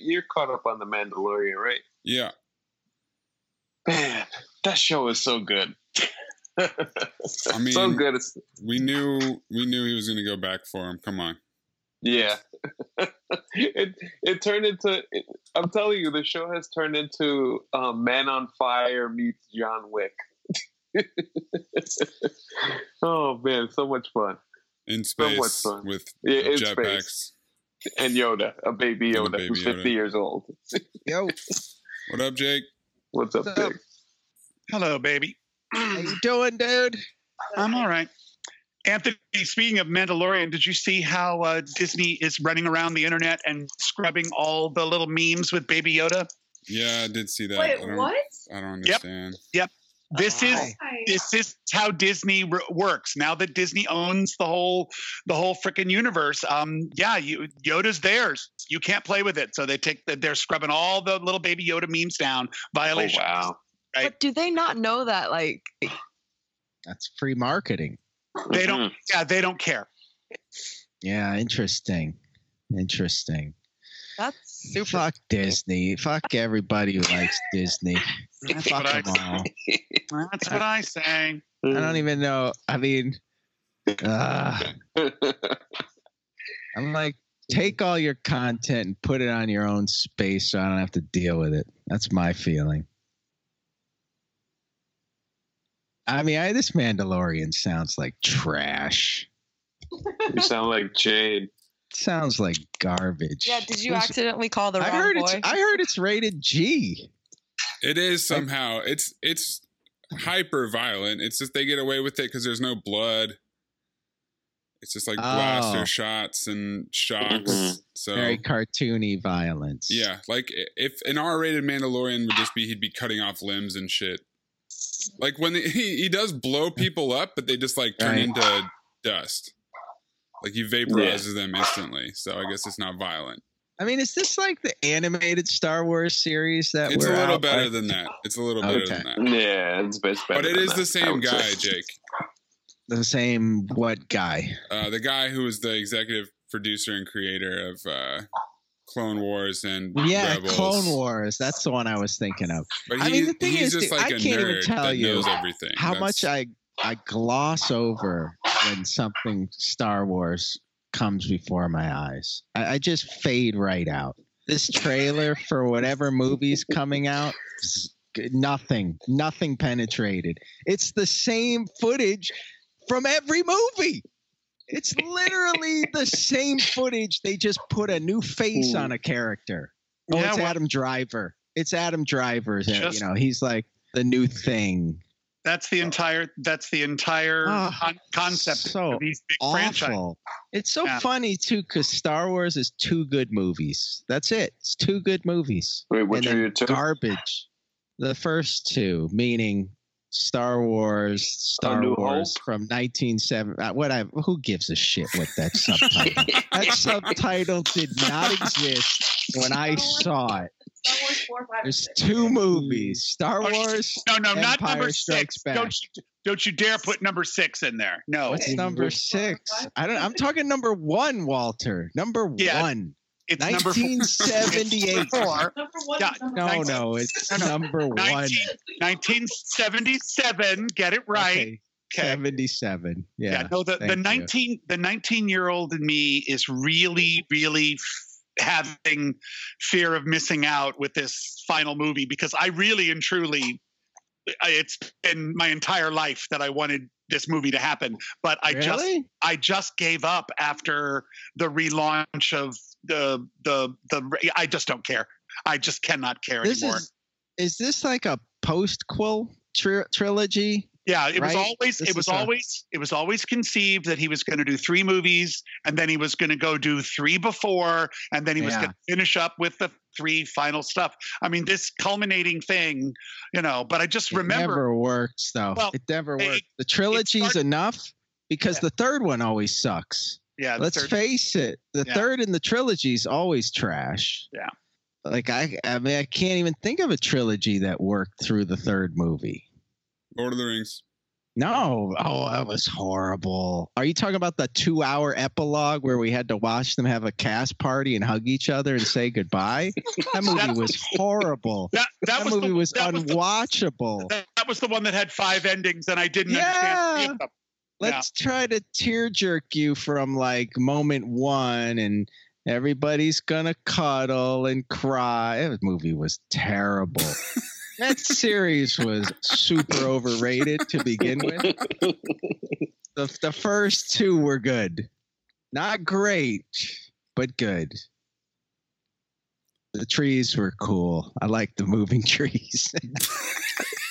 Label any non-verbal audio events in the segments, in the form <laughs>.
You're caught up on the Mandalorian, right? Yeah. Man, that show is so good. I <laughs> mean, so good. It's, we knew we knew he was going to go back for him. Come on. yeah. <laughs> it it turned into. It, I'm telling you, the show has turned into um, Man on Fire meets John Wick. <laughs> oh man, so much fun. In So much space fun. with Yeah, jetpacks. Space. And Yoda, a baby And a Yoda, baby who's Yoda. 50 years old. <laughs> Yo, What up, Jake? What's up, What's up? Big? Hello, baby. <clears throat> how you doing, dude? I'm all right. Anthony, speaking of Mandalorian, did you see how uh, Disney is running around the internet and scrubbing all the little memes with Baby Yoda? Yeah, I did see that. Wait, I don't, what? I don't understand. This is this is how Disney r- works. Now that Disney owns the whole the whole freaking universe, um, yeah, you, Yoda's theirs. You can't play with it, so they take the, they're scrubbing all the little Baby Yoda memes down. Oh, Violation. wow. Right. But do they not know that? Like, That's free marketing. They don't. Mhm. Yeah, they don't care. Yeah, interesting. Interesting. that's super. Fuck Disney. Fuck everybody who likes <laughs> Disney. That's Fuck what I, them all. that's what I say. I don't even know. I mean, uh, <laughs> I'm like, take all your content and put it on your own space so I don't have to deal with it. That's my feeling. I mean, I, this Mandalorian sounds like trash. you sound like Jade. Sounds like garbage. Yeah, did you accidentally call the I wrong heard boy? it's. I heard it's rated G. It is somehow. It's it's hyper violent. It's just they get away with it because there's no blood. It's just like blaster Oh. shots and shocks. Mhm. So Very cartoony violence. yeah, like if an R-rated Mandalorian would just be he'd be cutting off limbs and shit. Like when they, he he does blow people up, but they just like turn Right. into dust. Like he vaporizes them instantly. So I guess it's not violent. I mean, is this like the animated Star Wars series that It's a we're a little out better by? than that. It's a little better Okay. than that. Yeah, it's best better. But it than is that, the same guy, say. Jake. the same what guy? Uh, the guy who was the executive producer and creator of uh, Clone Wars and Yeah, Rebels. Clone Wars. That's the one I was thinking of. But he, I mean, the thing he's is, just dude, like I a can't even tell that you knows everything. How That's- much I I gloss over when something Star Wars comes before my eyes. I, I just fade right out. This trailer for whatever movie's coming out, nothing, nothing penetrated. It's the same footage from every movie. It's literally the same footage. They just put a new face Ooh. on a character. Oh, Yeah, it's well- Adam Driver. It's Adam Driver. Uh, just- you know, he's like the new thing. That's the entire. That's the entire Ah, con- concept so of these big franchises. It's so Yeah. funny too because Star Wars is two good movies. That's it. It's two good movies. Wait, which and are your two? garbage. The first two, meaning Star Wars, Star New Wars Hope? from 1970. Uh, what I who gives a shit what that <laughs> subtitle? that subtitle did not exist when I <laughs> saw it. Star Wars 4, 5, There's 6. two movies: Star Oh, Wars. No, no, not number Strikes six. Back. Don't you, don't you dare put number six in there. No, What's Okay. number six? I don't. I'm talking number one, Walter. Number Yeah. one. it's 1978. Four. <laughs> Number one Yeah, number No, one. no, it's No, no. number one. 19 1977. Get it right. Okay, Okay. 77. Yeah. Yeah, no, the, the thank you. 19 the 19 year old in me is really, really f- having fear of missing out with this final movie because I really and truly I- it's been my entire life that I wanted this movie to happen, but I just I just gave up after the relaunch of the the the I just don't care. I just cannot care This anymore. is is this like a post-quill tri- trilogy? Yeah, it was always This it was is a- always it was always conceived that he was going to do three movies and then he was going to go do three before and then he was going to finish up with the three final stuff. I mean, this culminating thing, you know. But I just It remember, never works though. Well, it never it- works. The trilogy's start- enough because Yeah. the third one always sucks. yeah, Let's third- face it, the Yeah. third in the trilogy is always trash. Yeah. Like I, I mean, I can't even think of a trilogy that worked through the third movie. Lord of the Rings. No, oh, that was horrible. Are you talking about the two-hour epilogue where we had to watch them have a cast party and hug each other and say goodbye? <laughs> That movie was horrible. that, that, That, was movie the, was that was the- unwatchable. that, that was the one that had five endings, and I didn't Yeah. of them. Let's try to tear jerk you from like moment one and everybody's gonna cuddle and cry. That movie was terrible. <laughs> that series was super overrated to begin with. The, the first two were good. Not great, but good. The trees were cool. I like the moving <laughs> trees. <laughs>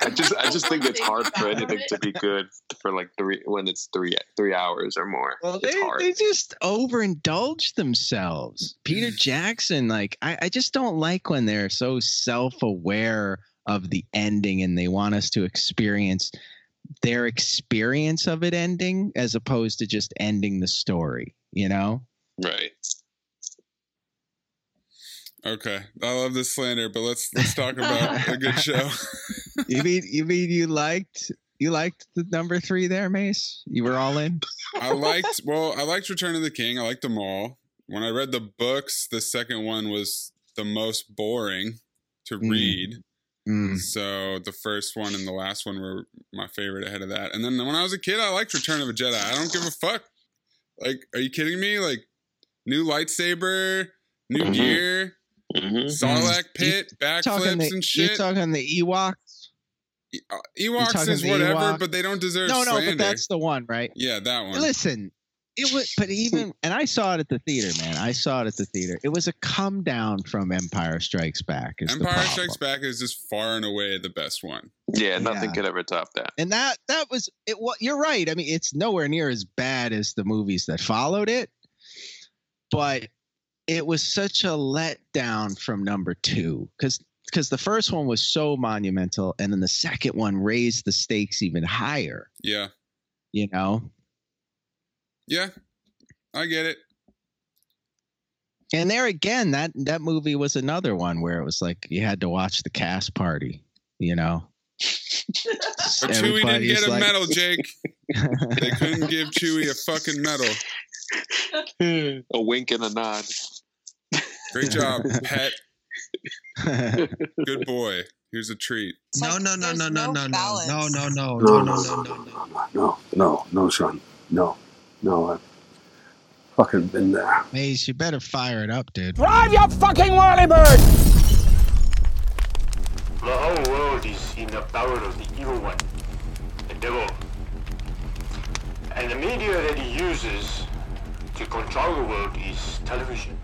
I just I just think it's hard for anything to be good for like three when it's three three hours or more. Well, they, hard. they just overindulge themselves. Peter mm. Jackson, like, I, I just don't like when they're so self aware of the ending and they want us to experience their experience of it ending as opposed to just ending the story, you know? right. Okay, I love this slander, but let's let's talk about a good <laughs> show. You mean you mean you liked you liked the number three there, Mace? You were all in? I liked well, I liked Return of the King. I liked them all. When I read the books, the second one was the most boring to Mm. read. Mm. So the first one and the last one were my favorite ahead of that. And then when I was a kid, I liked Return of a Jedi. I don't give a fuck. Like, are you kidding me? Like, new lightsaber, new Mhm. gear, hmm Sarlacc pit, backflips and you're shit. talking the Ewoks? Uh, Ewoks is whatever, Ewok- but they don't deserve No, no, slander. but that's the one, right? yeah, that one. Listen, it was, <laughs> but even, and I saw it at the theater, man. I saw it at the theater. It was a come down from Empire Strikes Back. Is the Empire problem. Strikes Back is just far and away the best one. Yeah, nothing Yeah. could ever top that. and that that was it. What you're right. I mean, it's nowhere near as bad as the movies that followed it, but it was such a letdown from number two because because the first one was so monumental, and then the second one raised the stakes even higher. Yeah. You know, Yeah. I get it. And there again, that that movie was another one where it was like you had to watch the cast party, you know. <laughs> But Chewie didn't get a like- medal, <laughs> Jake. They couldn't give Chewie a fucking medal. A wink and a nod. Great job, pet. Good boy. Here's a treat. It's No, like no, no, there's no, no, no no, no, balance. no, no, no, No, no, no, no, no, no, no, no. no, no, no, son, no, no. I've fucking been there. Maze, you better fire it up, dude. Drive your fucking whirlybird! The whole world is in the power of the evil one, the devil. And the media that he uses to control the world is television.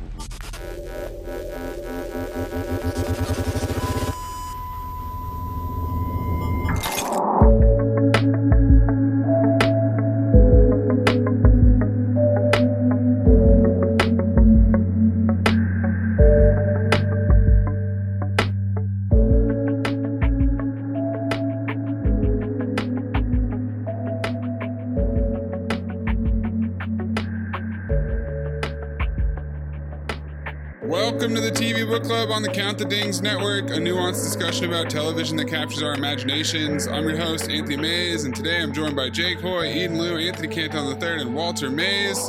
On the Count the Dings Network, a nuanced discussion about television that captures our imaginations. I'm your host, Anthony Mays, and today I'm joined by Jake Hoy, Eden Liu, Anthony Canton III, and Walter Mays.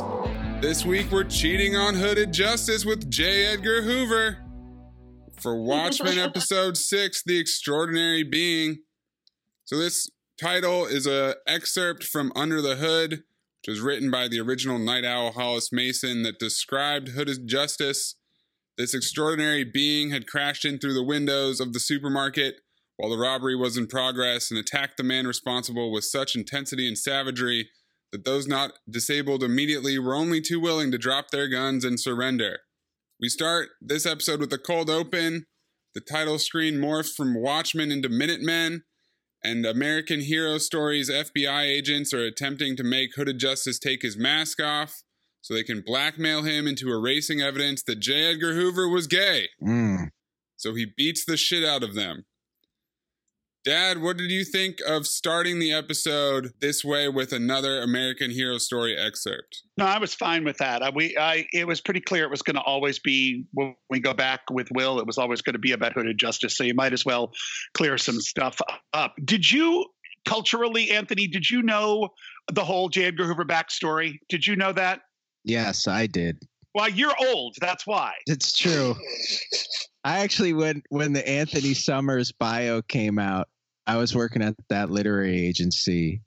This week we're cheating on Hooded Justice with J. Edgar Hoover. For Watchmen <laughs> Episode 6, The Extraordinary Being. So this title is a excerpt from Under the Hood, which was written by the original Night Owl Hollis Mason that described Hooded Justice this extraordinary being had crashed in through the windows of the supermarket while the robbery was in progress and attacked the man responsible with such intensity and savagery that those not disabled immediately were only too willing to drop their guns and surrender. We start this episode with a cold open. The title screen morphs from Watchmen into Minutemen, And American Hero Stories FBI agents are attempting to make Hooded Justice take his mask off so they can blackmail him into erasing evidence that J. Edgar Hoover was gay. Mm. So he beats the shit out of them. Dad, what did you think of starting the episode this way with another American Hero Story excerpt? No, I was fine with that. I, we, I, it was pretty clear it was going to always be when we go back with Will. It was always going to be about hooded justice. So you might as well clear some stuff up. Did you culturally, Anthony? Did you know the whole J. Edgar Hoover backstory? Did you know that? Yes, I did. Well, you're old. That's why. It's true. I actually when when the Anthony Summers bio came out, I was working at that literary agency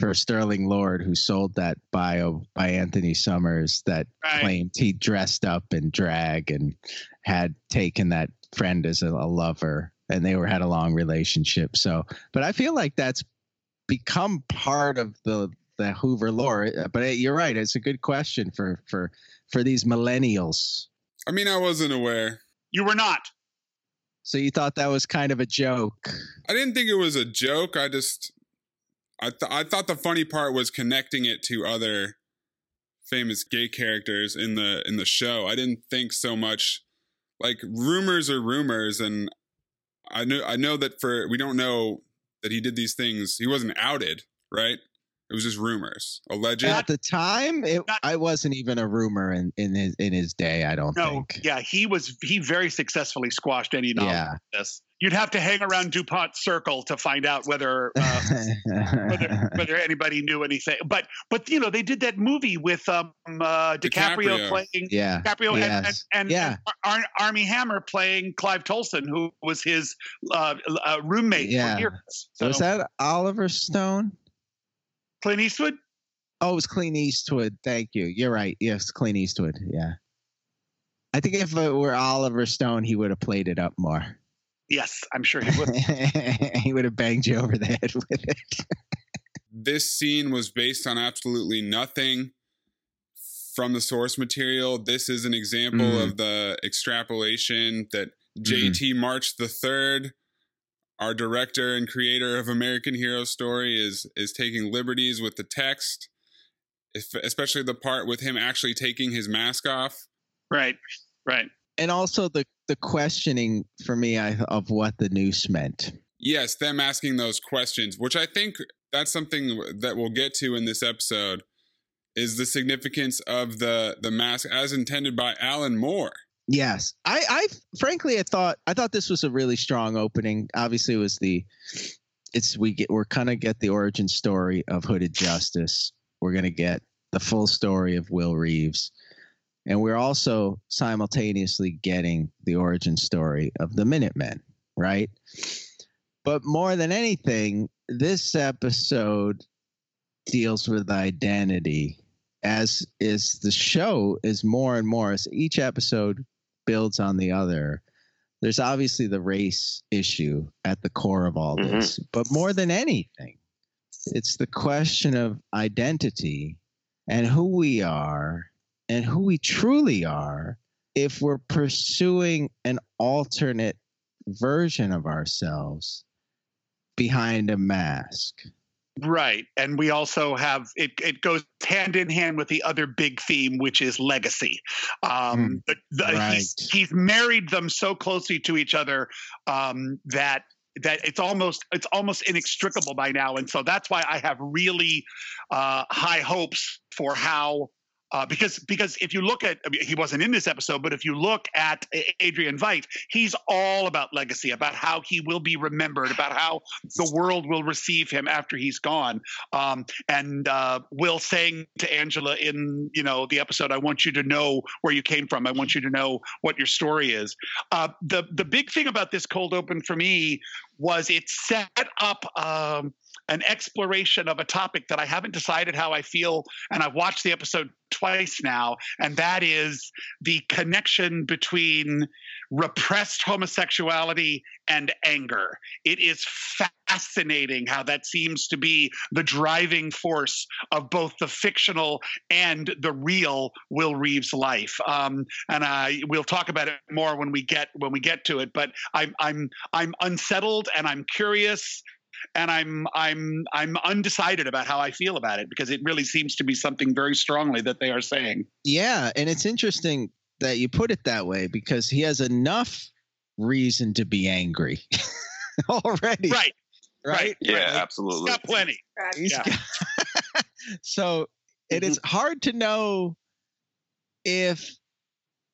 for Sterling Lord, who sold that bio by Anthony Summers that Right. claimed he dressed up in drag and had taken that friend as a, a lover, and they were had a long relationship. So, but I feel like that's become part of the the Hoover lore. Uh, but you're right; it's a good question for for for these millennials. I mean, I wasn't aware. You were not. So you thought that was kind of a joke. I didn't think it was a joke. I just, I, th- I thought the funny part was connecting it to other famous gay characters in the in the show. I didn't think so much like rumors are rumors, and I know I know that for we don't know that he did these things. He wasn't outed, right? It was just rumors, alleged. At the time, it I wasn't even a rumor in in his in his day. I don't No, think. yeah, he was. He very successfully squashed any knowledge Yeah. of this. You'd have to hang around Dupont Circle to find out whether uh, <laughs> whether, whether anybody knew anything. But but you know they did that movie with um uh, DiCaprio, DiCaprio. playing yeah. DiCaprio and, and, and, Yeah. and Ar- Armie Hammer playing Clyde Tolson, who was his uh, uh, roommate Yeah. for years. So was that Oliver Stone? Clint Eastwood? Oh, it was Clint Eastwood. Thank you. You're right. Yes, Clint Eastwood. Yeah. I think if it were Oliver Stone, he would have played it up more. Yes, I'm sure he would. <laughs> he would have banged you over the head <laughs> with it. this scene was based on absolutely nothing from the source material. This is an example Mm. of the extrapolation that Mm-hmm. JT March the Third, our director and creator of American Hero Story, is is taking liberties with the text, if, especially the part with him actually taking his mask off. right, right. and also the the questioning for me I, of what the noose meant. Yes, them asking those questions, which I think that's something that we'll get to in this episode, is the significance of the the mask as intended by Alan Moore. Yes, I, I frankly I thought I thought this was a really strong opening. Obviously, it was the it's we get we're kind of get the origin story of Hooded Justice. We're gonna get the full story of Will Reeves, and we're also simultaneously getting the origin story of the Minutemen, right? But more than anything, this episode deals with identity as is the show is more and more as each episode builds on the other there's obviously the race issue at the core of all Mhm. this but more than anything it's the question of identity and who we are and who we truly are if we're pursuing an alternate version of ourselves behind a mask Right. And we also have it, it goes hand in hand with the other big theme, which is legacy. Um, the, the, he's, he's married them so closely to each other um, that that it's almost it's almost inextricable by now. And so that's why I have really uh, high hopes for how uh, because because if you look at I mean, he wasn't in this episode, but if you look at Adrian Veidt, he's all about legacy, about how he will be remembered, about how the world will receive him after he's gone. Um, and uh, Will saying to Angela in you know the episode, "I want you to know where you came from. I want you to know what your story is." Uh, the the big thing about this cold open for me was it set up. Um, an exploration of a topic that I haven't decided how I feel, and I've watched the episode twice now, and that is the connection between repressed homosexuality and anger. It is fascinating how that seems to be the driving force of both the fictional and the real Will Reeves life. Um, and I we'll talk about it more when we get when we get to it. But I'm I'm I'm unsettled and I'm curious and I'm I'm I'm undecided about how I feel about it because it really seems to be something very strongly that they are saying. Yeah, and it's interesting that you put it that way because he has enough reason to be angry <laughs> already. Right. Right. Yeah, Right. absolutely. He's got <laughs> plenty. He's Yeah. got- <laughs> so it is mm-hmm. hard to know if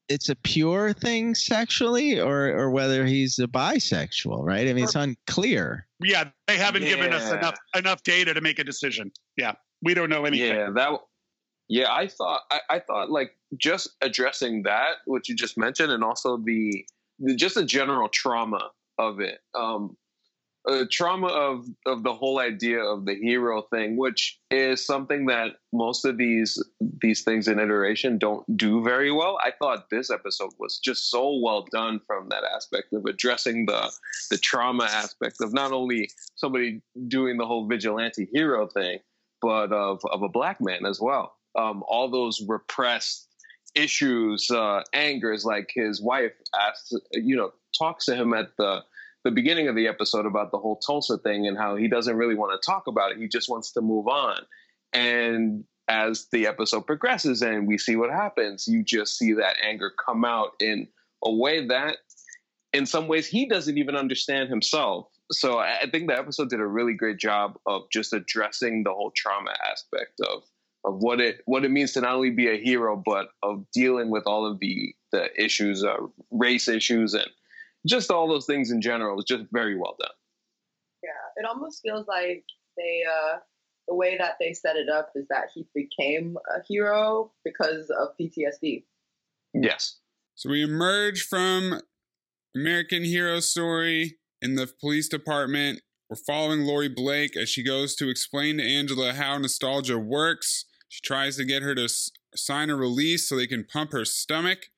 it's a pure thing sexually or or whether he's a bisexual, right? I mean, it's unclear. Yeah, they haven't given us enough enough data to make a decision. Yeah, we don't know anything. Yeah, that. Yeah, I thought I, I thought like just addressing that, what you just mentioned, and also the, the just the general trauma of it. Um, trauma of of the whole idea of the hero thing, which is something that most of these these things in iteration don't do very well. I thought this episode was just so well done from that aspect of addressing the the trauma aspect of not only somebody doing the whole vigilante hero thing, but of of a black man as well. Um, all those repressed issues, uh, angers, like his wife asks, you know, talks to him at the the beginning of the episode about the whole Tulsa thing and how he doesn't really want to talk about it. He just wants to move on. And as the episode progresses and we see what happens, you just see that anger come out in a way that, in some ways, he doesn't even understand himself. So I I think the episode did a really great job of just addressing the whole trauma aspect of of what it what it means to not only be a hero, but of dealing with all of the the issues, uh, race issues, and just all those things in general. It's just very well done. Yeah, it almost feels like they uh the way that they set it up is that he became a hero because of PTSD. Yes. So we emerge from American Hero Story in the police department. We're following Laurie Blake as she goes to explain to Angela how nostalgia works. She tries to get her to s- sign a release so they can pump her stomach.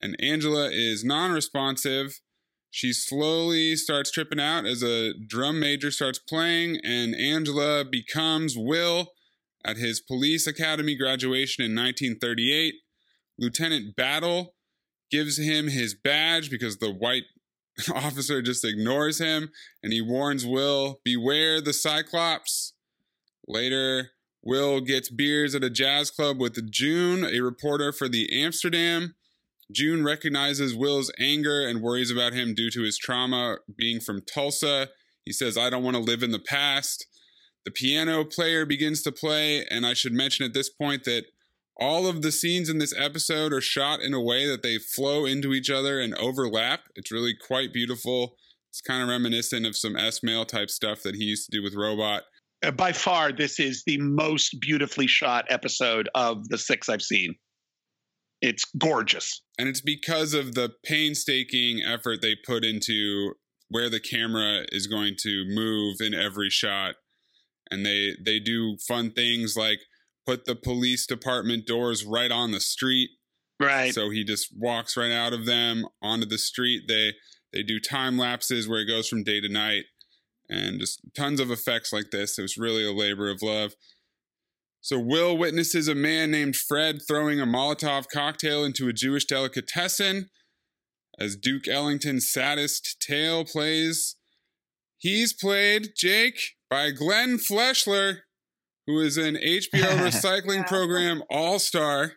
And Angela is non responsive. She slowly starts tripping out as a drum major starts playing, and Angela becomes Will at his police academy graduation in 1938. Lieutenant Battle gives him his badge because the white <laughs> officer just ignores him and he warns Will, Beware the Cyclops. Later, Will gets beers at a jazz club with June, a reporter for the Amsterdam. June recognizes Will's anger and worries about him due to his trauma being from Tulsa. He says, I don't want to live in the past. The piano player begins to play, and I should mention at this point that all of the scenes in this episode are shot in a way that they flow into each other and overlap. It's really quite beautiful. It's kind of reminiscent of some Esmail type stuff that he used to do with Robot. Uh, by far, this is the most beautifully shot episode of the six I've seen. It's gorgeous. And it's because of the painstaking effort they put into where the camera is going to move in every shot. And they they do fun things like put the police department doors right on the street. Right. So he just walks right out of them onto the street. They they do time lapses where it goes from day to night and just tons of effects like this. It was really a labor of love. So Will witnesses a man named Fred throwing a Molotov cocktail into a Jewish delicatessen as Duke Ellington's saddest tale plays. He's played Jake by Glenn Fleshler, who is an <laughs> HBO recycling program all-star.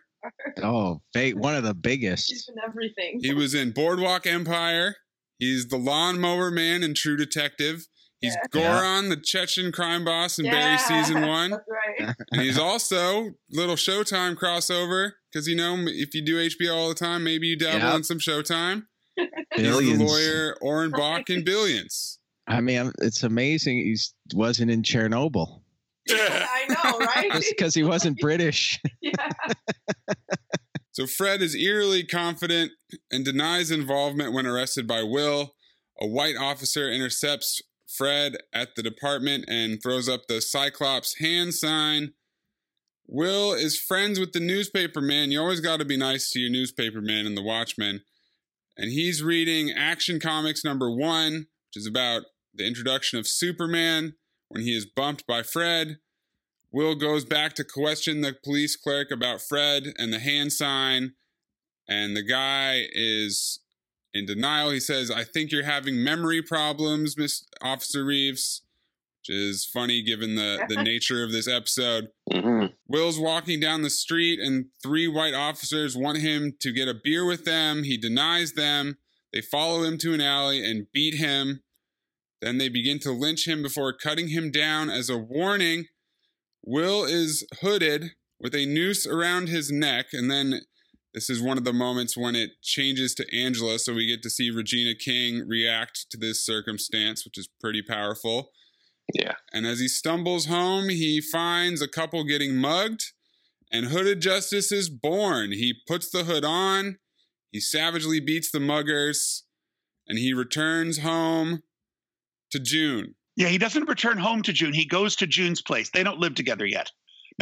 Oh, ba- one of the biggest. He's biggest. in everything. He was in Boardwalk Empire. He's the lawnmower man in True Detective. He's Yeah. Goran, the Chechen crime boss in Barry season <laughs> one. That's right. And he's also little Showtime crossover because you know if you do HBO all the time, maybe you dabble Yep. in some Showtime. <laughs> He's the Billions. lawyer Orrin <laughs> Bach in Billions. I mean, it's amazing he wasn't in Chernobyl Yeah, I know, right? just because he wasn't British. yeah. So Fred is eerily confident and denies involvement when arrested by Will. A white officer intercepts Fred at the department and throws up the Cyclops hand sign. Will is friends with the newspaper man. You always got to be nice to your newspaper man and the Watchmen. And he's reading Action Comics number one, which is about the introduction of Superman when he is bumped by Fred. Will goes back to question the police clerk about Fred and the hand sign, and the guy is in denial. He says, I think you're having memory problems, Miss Officer Reeves. which is funny given the, the <laughs> nature of this episode. Mhm. Will's walking down the street, and three white officers want him to get a beer with them. He denies them. They follow him to an alley and beat him. Then they begin to lynch him before cutting him down as a warning. Will is hooded with a noose around his neck, and then this is one of the moments when it changes to Angela, so we get to see Regina King react to this circumstance, which is pretty powerful. Yeah. And as he stumbles home, he finds a couple getting mugged, and Hooded Justice is born. He puts the hood on, he savagely beats the muggers, and he returns home to June. Yeah, he doesn't return home to June. He goes to June's place. They don't live together yet.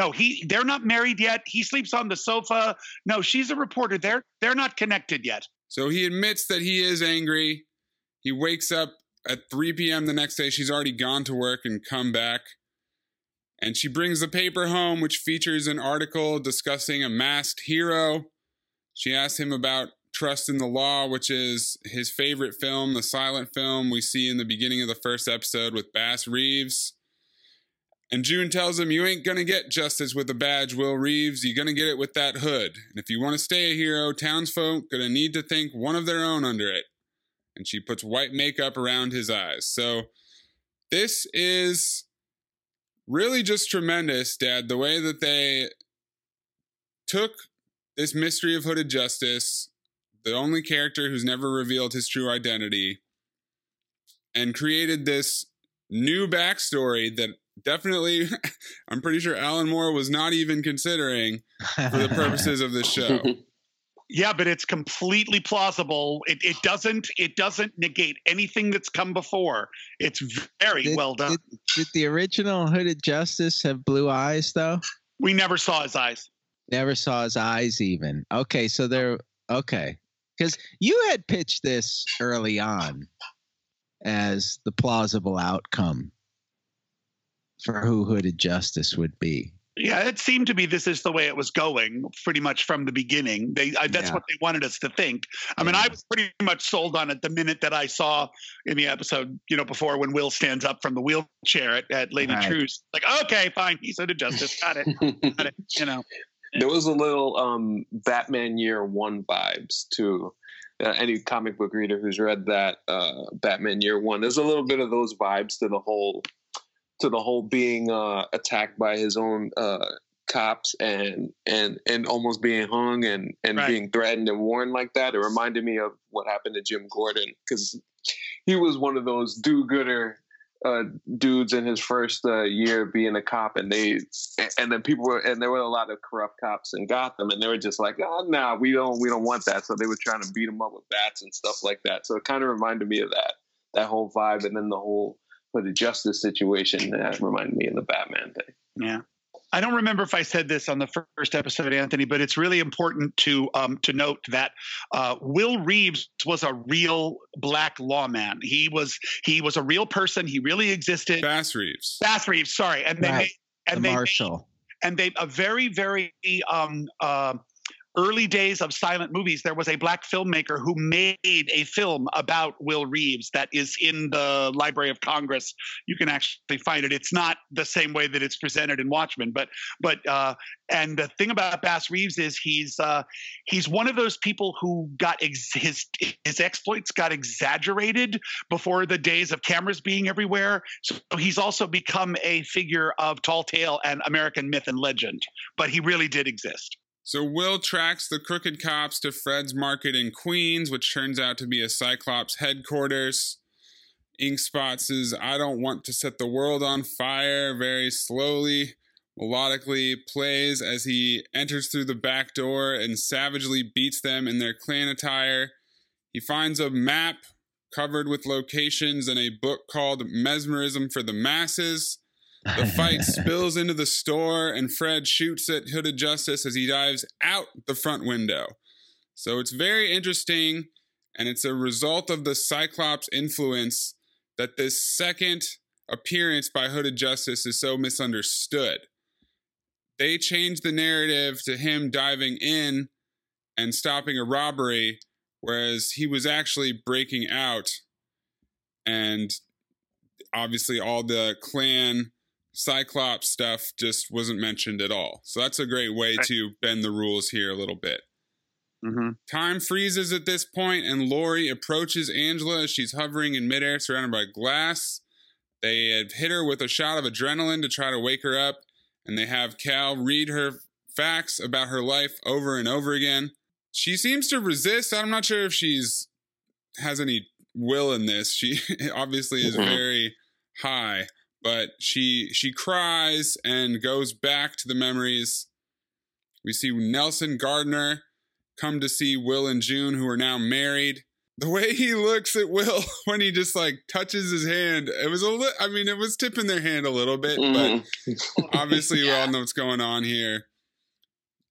No, he they're not married yet. He sleeps on the sofa. No, she's a reporter. They're they're not connected yet. So he admits that he is angry. He wakes up at 3 p.m. the next day. She's already gone to work and come back. And she brings the paper home, which features an article discussing a masked hero. She asks him about Trust in the Law, which is his favorite film, the silent film we see in the beginning of the first episode with Bass Reeves. And June tells him, You ain't gonna get justice with a badge, Will Reeves. You're gonna get it with that hood. And if you wanna stay a hero, townsfolk gonna need to think one of their own under it. And she puts white makeup around his eyes. So this is really just tremendous, Dad. The way that they took this mystery of hooded justice, the only character who's never revealed his true identity, and created this new backstory that definitely, <laughs> I'm pretty sure Alan Moore was not even considering for the purposes of this show. <laughs> Yeah, but it's completely plausible. It, it doesn't it doesn't negate anything that's come before. It's very Did- well done. Did, did the original Hooded Justice have blue eyes though? we never saw his eyes. Never saw his eyes even. Okay, so they're okay. Because you had pitched this early on as the plausible outcome for who Hooded Justice would be. Yeah, it seemed to be this is the way it was going pretty much from the beginning. They I, that's Yeah. what they wanted us to think. I mean, I was pretty much sold on it the minute that I saw in the episode, you know, before when Will stands up from the wheelchair at, at Lady Right. Truce. Like, okay, fine, he's a justice. Got it. Got it. <laughs> You know. there was a little um, Batman Year One vibes to uh, any comic book reader who's read that uh, Batman Year One. There's a little bit of those vibes to the whole to the whole being uh, attacked by his own uh, cops and and and almost being hung and and Right. being threatened and warned like that. It reminded me of what happened to Jim Gordon because he was one of those do-gooder uh, dudes in his first uh, year being a cop, and they and then people were and there were a lot of corrupt cops in Gotham, and they were just like, oh, nah, we don't we don't want that. So they were trying to beat him up with bats and stuff like that. So it kind of reminded me of that that whole vibe, and then the whole for the justice situation that reminded me of the Batman thing. Yeah. I don't remember if I said this on the first episode, Anthony, but it's really important to um, to note that uh, Will Reeves was a real black lawman. He was he was a real person. He really existed. Bass Reeves. Bass Reeves, sorry, and they Right. made, and the they made- and they a very very um uh, early days of silent movies there was a black filmmaker who made a film about will reeves that is in the library of congress. You can actually find it. It's not the same way that it's presented in watchmen but but uh and the thing about bass reeves is he's uh he's one of those people who got ex- his his exploits got exaggerated before the days of cameras being everywhere. So he's also become a figure of tall tale and American myth and legend, but he really did exist. So Will tracks the crooked cops to Fred's Market in Queens, which turns out to be a Cyclops headquarters. Inkspot says, I don't want to set the world on fire, very slowly, melodically plays as he enters through the back door and savagely beats them in their Klan attire. He finds a map covered with locations and a book called Mesmerism for the Masses. The fight <laughs> spills into the store, and Fred shoots at Hooded Justice as he dives out the front window. So it's very interesting, and it's a result of the Cyclops influence that this second appearance by Hooded Justice is so misunderstood. They changed the narrative to him diving in and stopping a robbery, whereas he was actually breaking out and obviously all the Klan Cyclops stuff just wasn't mentioned at all. So that's a great way to bend the rules here a little bit. Mm-hmm. Time freezes at this point, and Laurie approaches Angela as she's hovering in midair, surrounded by glass. They had hit her with a shot of adrenaline to try to wake her up, and they have Cal read her facts about her life over and over again. She seems to resist. I'm not sure if she's has any will in this. She <laughs> obviously is Mhm. very high, but she she cries and goes back to the memories. We see Nelson Gardner come to see Will and June, who are now married. The way he looks at Will <laughs> when he just like touches his hand, it was a little, I mean, it was tipping their hand a little bit, but Mhm. <laughs> obviously we all know what's going on here.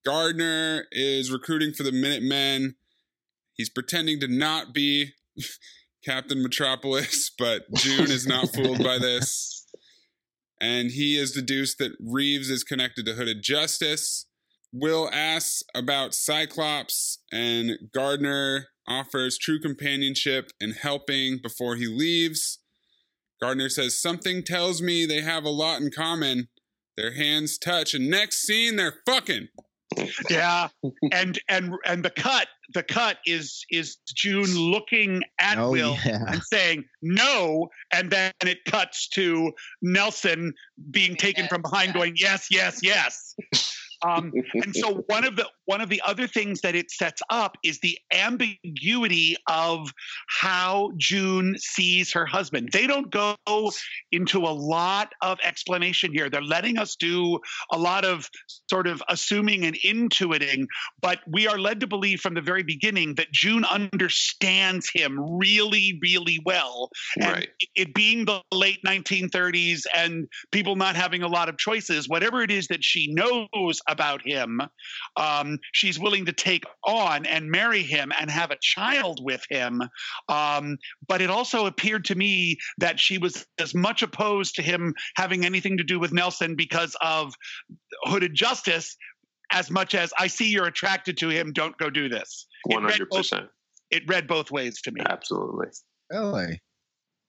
Gardner is recruiting for the Minutemen. He's pretending to not be <laughs> Captain Metropolis, but June is not fooled by this. And he has deduced that Reeves is connected to Hooded Justice. Will asks about Cyclops, and Gardner offers true companionship and helping before he leaves. Gardner says, Something tells me they have a lot in common. Their hands touch, and next scene, they're fucking. Yeah, and and and the cut, the cut is is June looking at Oh, Will yeah. and saying no, and then it cuts to Nelson being taken from behind, going yes, yes, yes. <laughs> Um, <laughs> and so one of the one of the other things that it sets up is the ambiguity of how June sees her husband. They don't go into a lot of explanation here. They're letting us do a lot of sort of assuming and intuiting, but we are led to believe from the very beginning that June understands him really, really well. And Right. it, it being the late 1930s and people not having a lot of choices, whatever it is that she knows about him, um, she's willing to take on and marry him and have a child with him. Um, but it also appeared to me that she was as much opposed to him having anything to do with Nelson because of hooded justice as much as I see you're attracted to him, don't go do this. It read hundred both- percent. It read both ways to me. Absolutely. Really?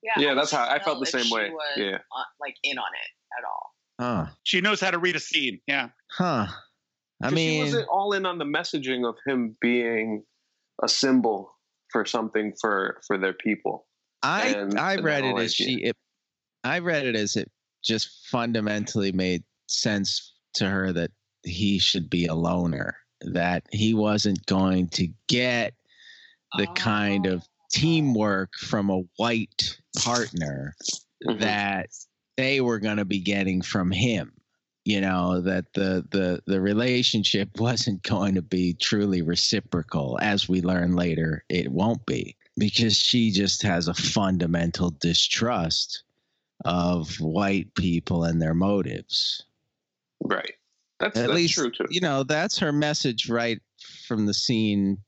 Yeah, Yeah, I that's how I felt the same way. was Yeah. on- like in on it at all. Huh. She knows how to read a scene. Yeah. Huh. I 'Cause she mean, wasn't all in on the messaging of him being a symbol for something for for their people. I and- I and read it as like she. It, I read it as it just fundamentally made sense to her that he should be a loner. That he wasn't going to get the kind of teamwork from a white partner Mhm. that they were going to be getting from him you know that the the the relationship <laughs> wasn't going to be truly reciprocal as we learn later it won't be because she just has a fundamental distrust of white people and their motives Right. That's, at that's least true too. you know that's her message right from the scene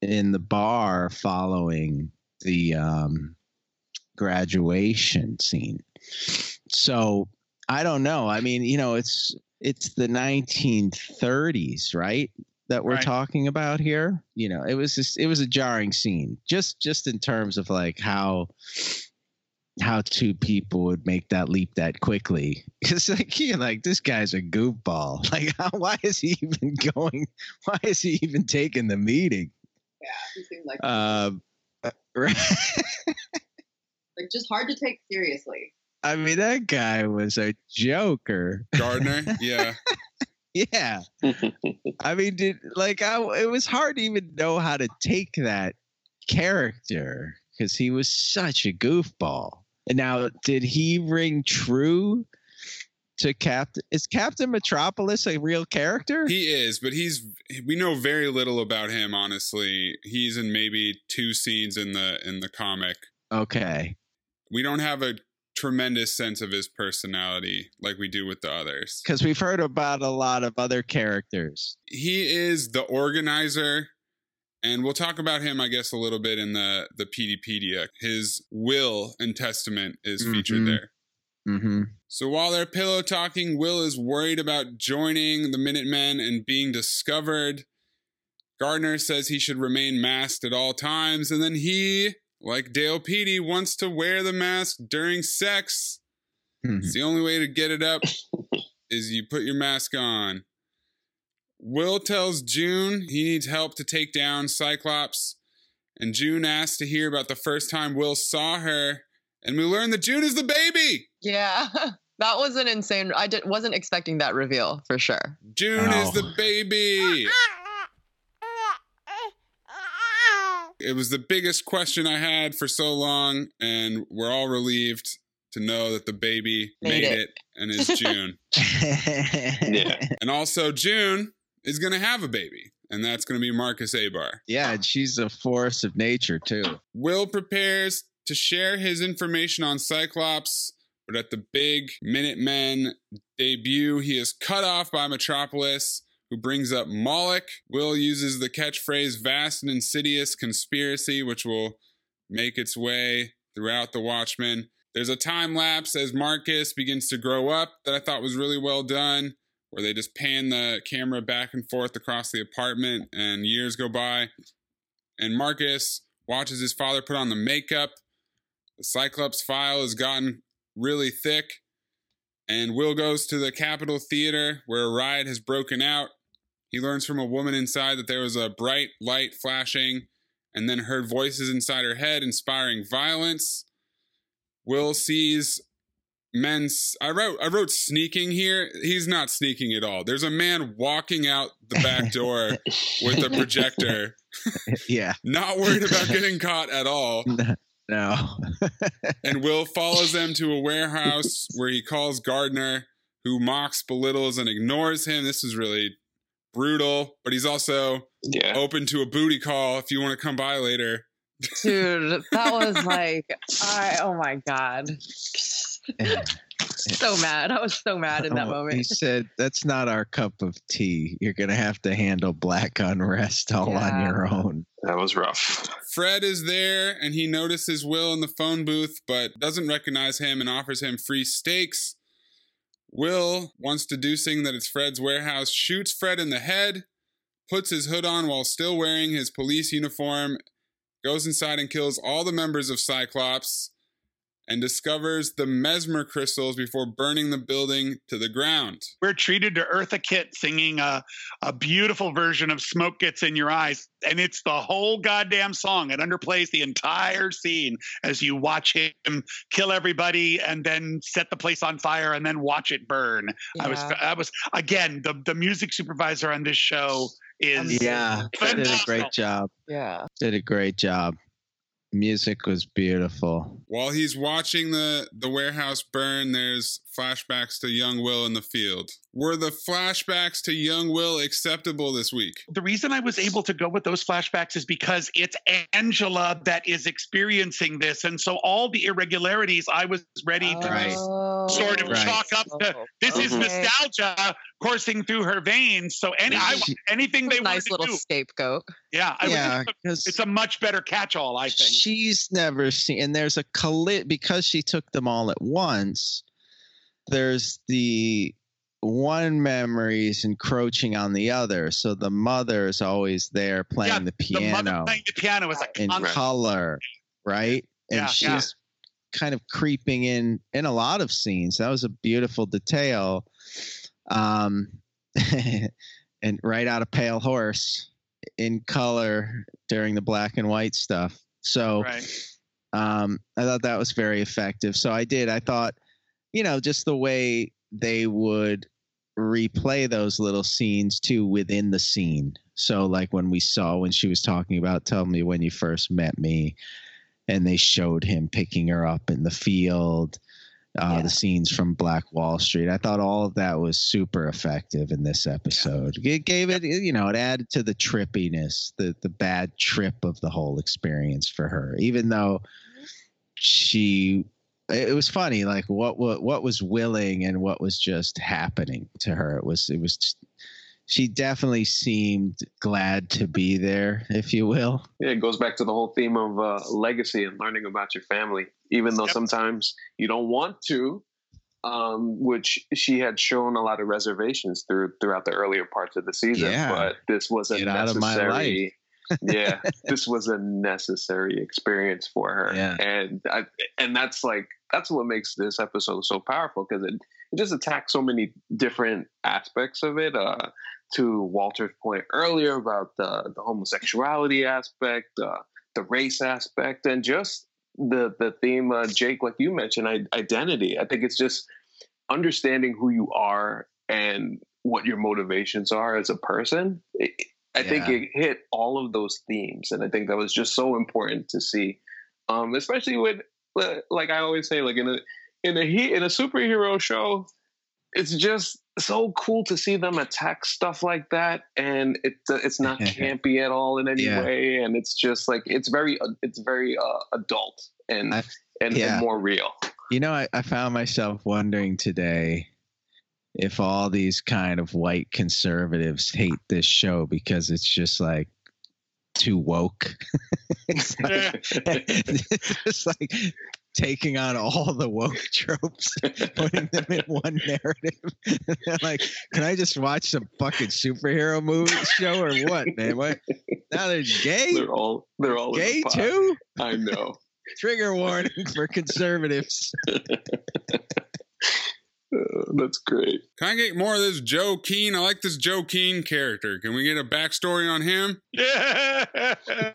in the bar following the um, graduation scene so i don't know i mean you know it's it's the 1930s right that we're Right. talking about here you know it was just it was a jarring scene just just in terms of like how how two people would make that leap that quickly. <laughs> It's like, yeah, like this guy's a goofball. <laughs> Like, how, why is he even going? Why is he even taking the meeting? Yeah, he seemed like Um, <laughs> right. like just hard to take seriously. I mean, that guy was a joker. Gardner, yeah. <laughs> Yeah. I mean, did like I, it was hard to even know how to take that character because he was such a goofball. And now, did he ring true to Captain? Is Captain Metropolis a real character? He is, but he's we know very little about him honestly. He's in maybe two scenes in the in the comic. okay. We don't have a tremendous sense of his personality like we do with the others. Because we've heard about a lot of other characters. He is the organizer and we'll talk about him I guess a little bit in the the Peteypedia. His will and testament is featured Mhm. there. Mm-hmm. So while they're pillow talking, Will is worried about joining the Minutemen and being discovered. Gardner says he should remain masked at all times, and then he like Dale Petey, wants to wear the mask during sex. Hmm. It's the only way to get it up <laughs> is you put your mask on. Will tells June he needs help to take down Cyclops, and June asks to hear about the first time Will saw her, and we learn that June is the baby. Yeah, <laughs> that was an insane. I did, wasn't expecting that reveal for sure. June is Oh. the baby. <laughs> It was the biggest question I had for so long, and we're all relieved to know that the baby Made made, it. it. and is June. <laughs> Yeah. and also, June is going to have a baby, and that's going to be Marcus Abar. Yeah, and she's a force of nature too. Will prepares to share his information on Cyclops, but at the big Minutemen debut, he is cut off by Metropolis, who brings up Moloch. Will uses the catchphrase vast and insidious conspiracy, which will make its way throughout the Watchmen. There's a time lapse as Marcus begins to grow up that I thought was really well done, where they just pan the camera back and forth across the apartment, and years go by. And Marcus watches his father put on the makeup. The Cyclops file has gotten really thick. And Will goes to the Capitol Theater where a riot has broken out. He learns from a woman inside that there was a bright light flashing and then heard voices inside her head inspiring violence. Will sees men I wrote I wrote sneaking here. He's not sneaking at all. There's a man walking out the back <laughs> door with a projector, <laughs> Yeah. <laughs> not worried about getting caught at all. No. And Will follows them to a warehouse where he calls Gardner, who mocks, belittles, and ignores him. This is really brutal, but he's also Yeah. open to a booty call if you want to come by later. Dude, that <laughs> was like, I, oh my God. so mad. I was so mad in that Oh, He said, "That's not our cup of tea. You're gonna have to handle black unrest all on your own." That was rough. Fred is there and he notices Will in the phone booth, but doesn't recognize him and offers him free steaks. Will, once deducing that it's Fred's warehouse, shoots Fred in the head, puts his hood on while still wearing his police uniform, goes inside and kills all the members of Cyclops, and discovers the mesmer crystals before burning the building to the ground. We're treated to Eartha Kitt singing a, a beautiful version of Smoke Gets in Your Eyes. And it's the whole goddamn song. It underplays the entire scene as you watch him kill everybody and then set the place on fire and then watch it burn. I was, I was, again, the, the music supervisor on this show is Yeah, did a great job. Yeah. Did a great job. Music was beautiful. While he's watching the, the warehouse burn, there's flashbacks to young Will in the field. Were the flashbacks to young Will acceptable this week? the reason I was able to go with those flashbacks is because it's Angela that is experiencing this. And so all the irregularities I was ready to Right. sort of Oh. Right. chalk up to this is nostalgia coursing through her veins. So any I, She- anything they nice wanted little to do, scapegoat. yeah, I yeah, would, because it's a much better catch-all, I think. she's never seen, and there's a colli because she took them all at once. There's the one memories encroaching on the other, so the mother is always there playing Yeah, the the mother piano playing the piano is like in color, right? And Yeah, she's yeah. kind of creeping in in a lot of scenes. That was a beautiful detail. Um, <laughs> and right out of Pale Horse in color during the black and white stuff. So Right. um, I thought that was very effective. So I did. I thought, you know, just the way they would replay those little scenes too within the scene. So like when we saw when she was talking about tell me when you first met me and they showed him picking her up in the field uh, Yeah. the scenes from Black Wall Street. I thought all of that was super effective in this episode. It gave it, you know, it added to the trippiness, the the bad trip of the whole experience for her. Even though she, it was funny, like what what what was willing and what was just happening to her. It was it was. Just, she definitely seemed glad to be there, if you will. Yeah, it goes back to the whole theme of uh, legacy and learning about your family, even though Yep. sometimes you don't want to. Um, which she had shown a lot of reservations through throughout the earlier parts of the season, Yeah. but this was a Get out of my necessary yeah, <laughs> this was a necessary experience for her, Yeah. and I, and that's like that's what makes this episode so powerful because it it just attacks so many different aspects of it. Uh, to Walter's point earlier about the the homosexuality aspect, uh, the race aspect, and just the the theme, uh, Jake, like you mentioned, I, identity. I think it's just understanding who you are and what your motivations are as a person. It, I think it hit all of those themes, and I think that was just so important to see, um, especially with like I always say, like in a in a he in a superhero show, it's just so cool to see them attack stuff like that, and it uh, it's not <laughs> campy at all in any Yeah. way, and it's just like it's very uh, it's very uh, adult and I- and, yeah. and more real. You know, I, I found myself wondering today if all these kind of white conservatives hate this show because it's just like too woke. <laughs> it's, like, <laughs> it's just like taking on all the woke <laughs> tropes, putting them in one narrative. Like, can I just watch some fucking superhero movie show or what, man? What? Now they're gay? They're all they're all the Gay too? I know. Trigger warning for conservatives. <laughs> That's great. Can I get more of this Joe Keene? I like this Joe Keene character. Can we get a backstory on him? Yeah. <laughs>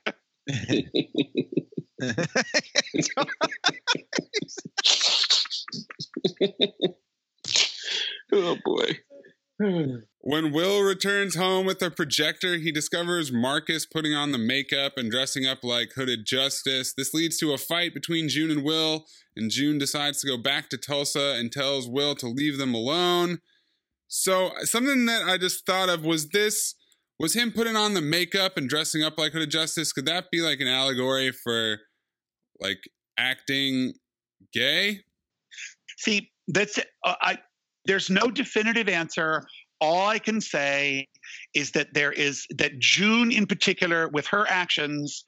<laughs> Oh boy. When Will returns home with a projector, he discovers Marcus putting on the makeup and dressing up like Hooded Justice. This leads to a fight between June and Will, and June decides to go back to Tulsa and tells Will to leave them alone. So, something that I just thought of was this was him putting on the makeup and dressing up like Hooded Justice. Could that be like an allegory for like acting gay? See, that's uh, I. There's no definitive answer. All I can say is that there is that June, in particular, with her actions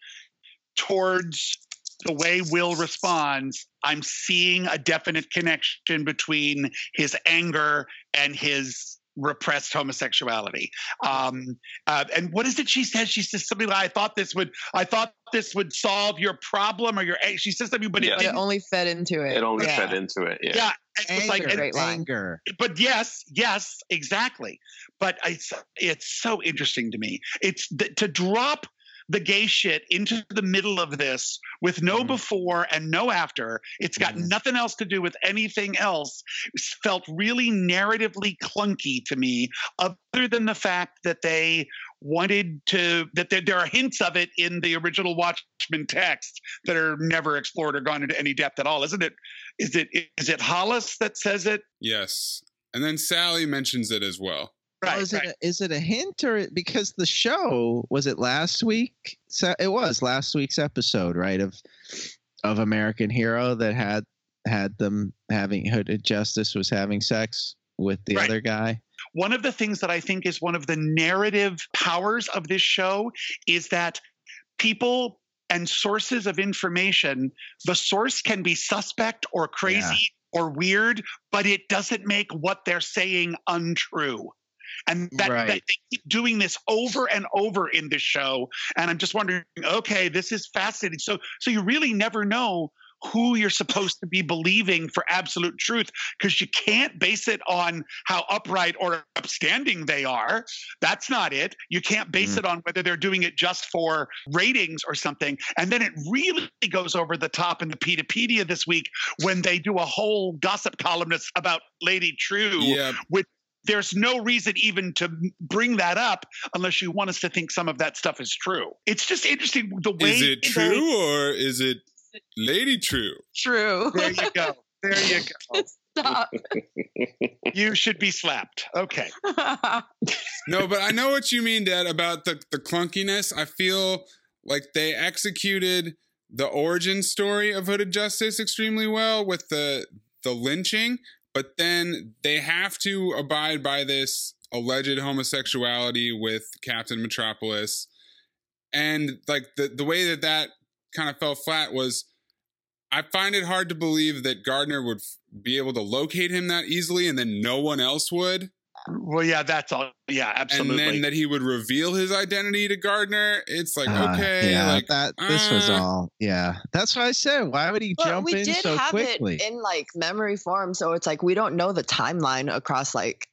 towards the way Will responds, I'm seeing a definite connection between his anger and his repressed homosexuality. Um, uh, and what is it she says? She says something like, "I thought this would, I thought this would solve your problem or your." She says something, but Yeah. it it didn't. only fed into it. It only yeah. fed into it. Yeah. Yeah, it was like anger, Great anger. but yes, yes, exactly. But it's it's so interesting to me. It's th- to drop the gay shit into the middle of this with no Mhm. before and no after. It's got Mhm. nothing else to do with anything else. It's felt really narratively clunky to me, other than the fact that they wanted to that there, there are hints of it in the original Watchmen text that are never explored or gone into any depth at all, isn't it? Is it is it Hollis that says it? Yes. And then Sally mentions it as well. Right. Well, is right. it a, is it a hint or because the show was it last week? So it was last week's episode, right? Of of American Hero that had had them having Hooded uh, Justice was having sex with the Right. other guy. one of the things that I think is one of the narrative powers of this show is that people and sources of information, the source can be suspect or crazy or weird, but it doesn't make what they're saying untrue. And that, Right. that they keep doing this over and over in this show. And I'm just wondering, okay, this is fascinating. So so you really never know who you're supposed to be believing for absolute truth because you can't base it on how upright or upstanding they are. That's not it. You can't base Mm. it on whether they're doing it just for ratings or something. And then it really goes over the top in the Peteypedia this week when they do a whole gossip columnist about Lady Trieu. Yeah. There's no reason even to bring that up unless you want us to think some of that stuff is true. It's just interesting the way Is it they- true or is it Lady Trieu? True. There you go. There you <laughs> go. Stop. You should be slapped. Okay. <laughs> No, but I know what you mean, Dad, about the, the clunkiness. I feel like they executed the origin story of Hooded Justice extremely well with the the lynching, but then they have to abide by this alleged homosexuality with Captain Metropolis. And like the the way that that kind of fell flat was I find it hard to believe that Gardner would f- be able to locate him that easily and then no one else would. Well, yeah, that's all. Yeah, absolutely. And then that he would reveal his identity to Gardner. It's like, Uh, okay, yeah, like that. This was uh, all. Yeah, that's what I said. Why would he But jump we in did so have quickly? it in like memory form, so it's like we don't know the timeline across like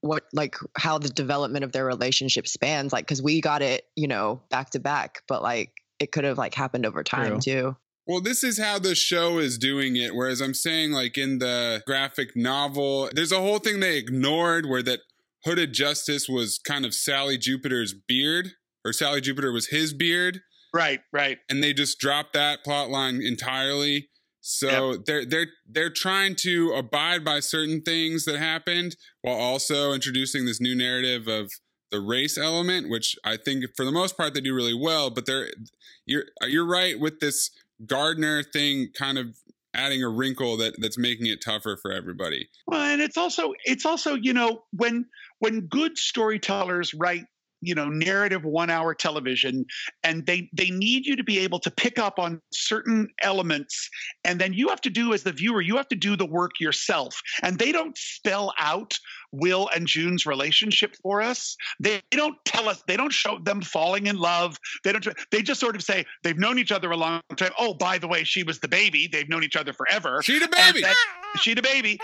what like how the development of their relationship spans. Like, because we got it, you know, back to back, but like it could have like happened over time too. Well, this is how the show is doing it. Whereas I'm saying, like in the graphic novel, there's a whole thing they ignored where that Hooded Justice was kind of Sally Jupiter's beard, or Sally Jupiter was his beard, right, right. and they just dropped that plot line entirely. So they're they're they're trying to abide by certain things that happened while also introducing this new narrative of the race element, which I think for the most part they do really well. But they're you're you're right with this Gardner thing kind of adding a wrinkle that that's making it tougher for everybody. Well, and it's also it's also you know when when good storytellers write you know narrative one hour television and they they need you to be able to pick up on certain elements and then you have to do as the viewer you have to do the work yourself and they don't spell out will and june's relationship for us they, they don't tell us they don't show them falling in love. They don't they just sort of say they've known each other a long time. Oh by the way she was the baby. They've known each other forever. She the And baby. then- she the baby.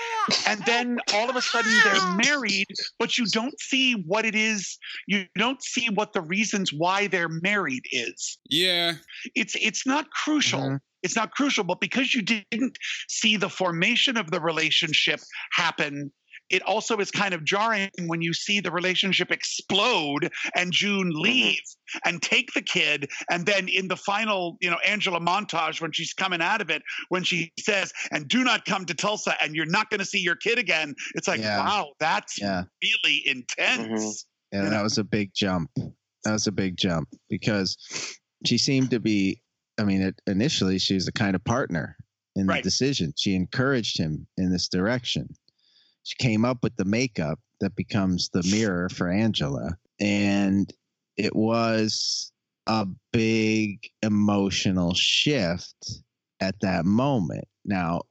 And then all of a sudden they're married but you don't see what it is you don't see what the reasons why they're married is. Yeah, it's it's not crucial. Mhm. it's not crucial but because you didn't see the formation of the relationship happen it also is kind of jarring when you see the relationship explode and June mm-hmm. leave and take the kid. And then in the final, you know, Angela montage, when she's coming out of it, when she says, and do not come to Tulsa and you're not going to see your kid again, it's like, Yeah. wow, that's Yeah. really mm-hmm. intense. Yeah, you that was a big jump. That was a big jump because she seemed to be. I mean, it, initially she was the kind of partner in the Right. decision. She encouraged him in this direction. She came up with the makeup that becomes the mirror for Angela, and it was a big emotional shift at that moment. Now,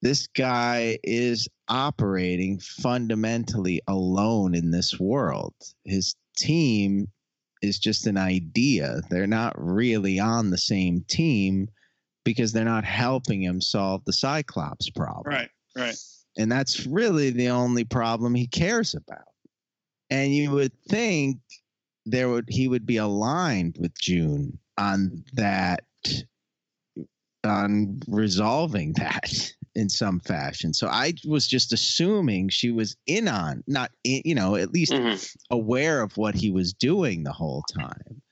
this guy is operating fundamentally alone in this world. His team is just an idea. They're not really on the same team because they're not helping him solve the Cyclops problem. Right, right. And that's really the only problem he cares about. And you would think there would he would be aligned with June on that on resolving <laughs> that in some fashion. So I was just assuming she was in on, not in, you know, at least Mhm. aware of what he was doing the whole time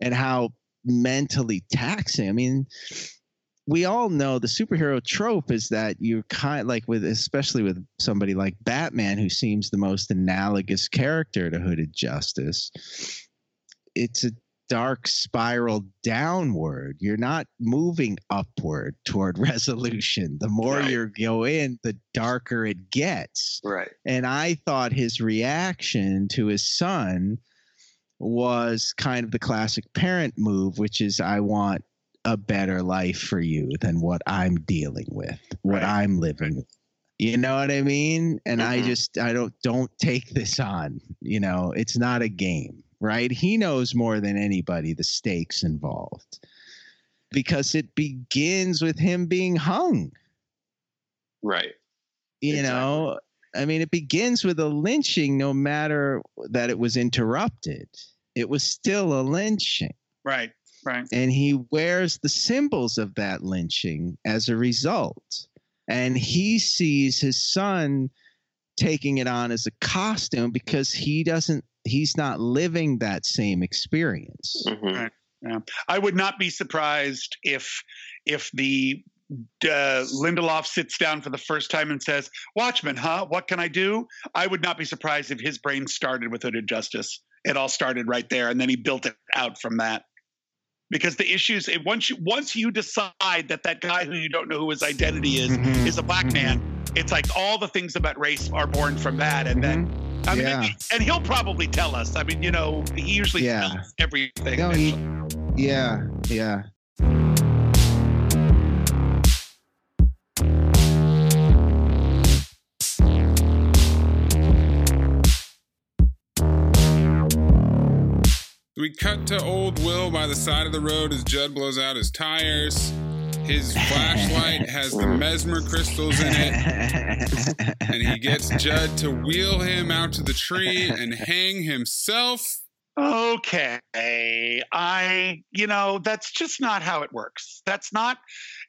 and how mentally taxing. I mean, we all know the superhero trope is that you're kind like with especially with somebody like Batman who seems the most analogous character to Hooded Justice. It's a dark spiral downward. You're not moving upward toward <laughs> resolution. The more Right. you go in, the darker it gets. Right. And I thought his reaction to his son was kind of the classic parent move, which is I want a better life for you than what I'm dealing with, what Right. I'm living with. You know what I mean? And I Mhm. just I don't don't take this on. You know, it's not a game, right? He knows more than anybody the stakes involved. Because it begins with him being hung Right. you Exactly. know i mean it begins with a lynching no matter that it was interrupted it was still a lynching Right, right. and he wears the symbols of that lynching as a result and he sees his son taking it on as a costume because he doesn't he's not living that same experience Mhm. Yeah. I would not be surprised if if the uh, Lindelof sits down for the first time and says, "Watchmen, huh? What can I do?" I would not be surprised if his brain started with Hooded Justice. It all started right there, and then he built it out from that. Because the issues, it, once you once you decide that that guy who you don't know who his identity is Mhm. is a black man, it's like all the things about race are born from that, and then. I mean, Yeah. and he'll probably tell us. I mean, you know, he usually Yeah. tells everything. No, he- yeah yeah We cut to old Will by the side of the road as Judd blows out his tires. His flashlight has the mesmer crystals in it, and he gets Judd to wheel him out to the tree and hang himself. Okay. I, you know, that's just not how it works. That's not.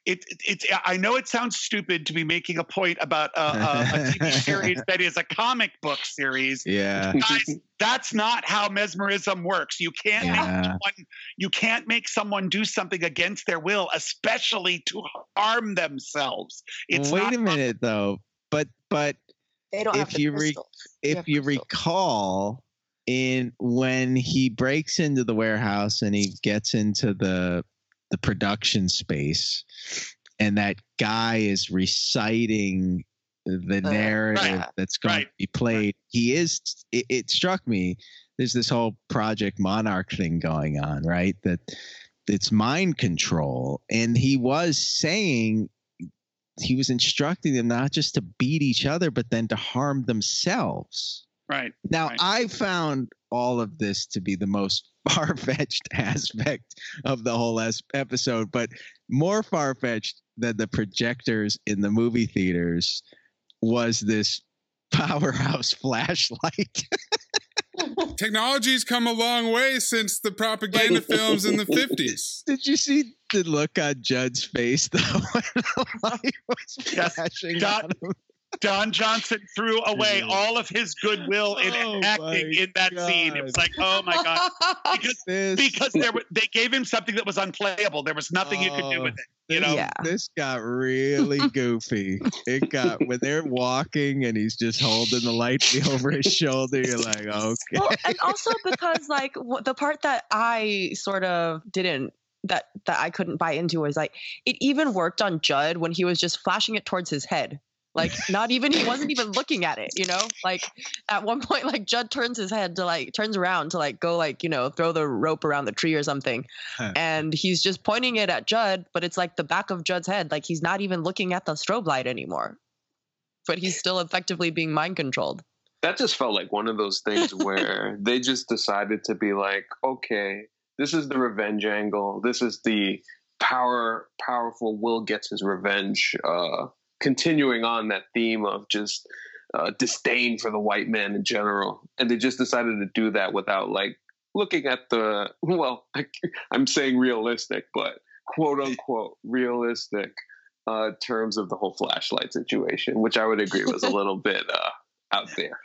It, it, it's. I know it sounds stupid to be making a point about a, a, a TV <laughs> series that is a comic book series. Yeah. Guys, that's not how mesmerism works. You can't make someone. You can't make someone do something against their will, especially to harm themselves. It's Wait not a minute though. But but They don't if the you re- if have you crystals. recall in when he breaks into the warehouse and he gets into the the production space and that guy is reciting the Uh, narrative right, that's going right, to be played. He is it, it struck me there's this whole project monarch thing going on right? That it's mind control. And he was saying he was instructing them not just to beat each other but then to harm themselves right. now Right. i found all of this to be the most <laughs> far-fetched <laughs> aspect of the whole episode but more far-fetched than the projectors in the movie theaters was this <laughs> powerhouse flashlight Technology's come a long way since the propaganda films in the 50s. did you see the look on judd's face though when the light was flashing Don- on him? Don Johnson threw away all of his goodwill in Oh acting in that scene. It was like, oh my god, <laughs> because This- because there <laughs> were, they gave him something that was unplayable. There was nothing you could do Oh, with it. You know, Yeah. this got really <laughs> goofy. It got when they're walking and he's just holding the light over his shoulder. You're like, okay. well, and also because like the part that I sort of didn't that that I couldn't buy into was like it even worked on Judd when he was just flashing it towards his head. Like <laughs> not even he wasn't even looking at it, you know? Like at one <laughs> point like Judd turns his head to like turns around to like go like, you know, throw the rope around the tree or something. Huh. And he's just pointing it at Judd, but it's like the back of Judd's head. Like he's not even looking at the strobe light anymore. But he's still effectively being mind controlled. that just felt like one of those things <laughs> where they just decided to be like, okay, this is the revenge angle. This is the power powerful Will gets his revenge. Uh, continuing on that theme of just uh, disdain for the white man in general, and they just decided to do that without like looking at the well, I'm saying realistic, but quote unquote realistic uh, terms of the whole flashlight situation, which I would agree was a <laughs> little bit uh, out there.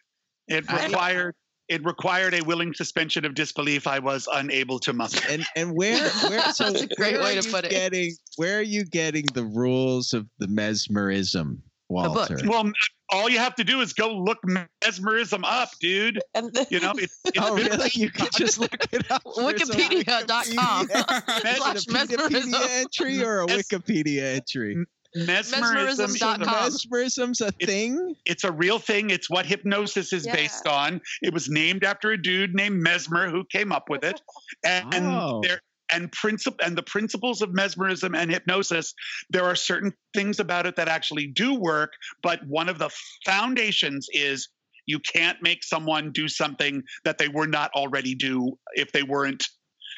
it I- required it required a willing suspension of disbelief. I was unable to muster. And and where where <laughs> so That's a great where way to you put it. Getting where are you getting the rules of the mesmerism, book. Walter? Well, all you have to do is go look mesmerism up, dude. And the, You know, it's, <laughs> it's Oh really? You can <laughs> just look it up. Wikipedia.com. Wikipedia- Slash Is a mesmerism. Wikipedia entry or a Wikipedia entry? Mesmerism. Mesmerism dot mesmerism's a It's- thing. It's a real thing. It's what hypnosis is Yeah. based on. It was named after a dude named Mesmer who came up with it, and Oh. there and principle and the principles of mesmerism and hypnosis. There are certain things about it that actually do work, but one of the foundations is you can't make someone do something that they were not already do if they weren't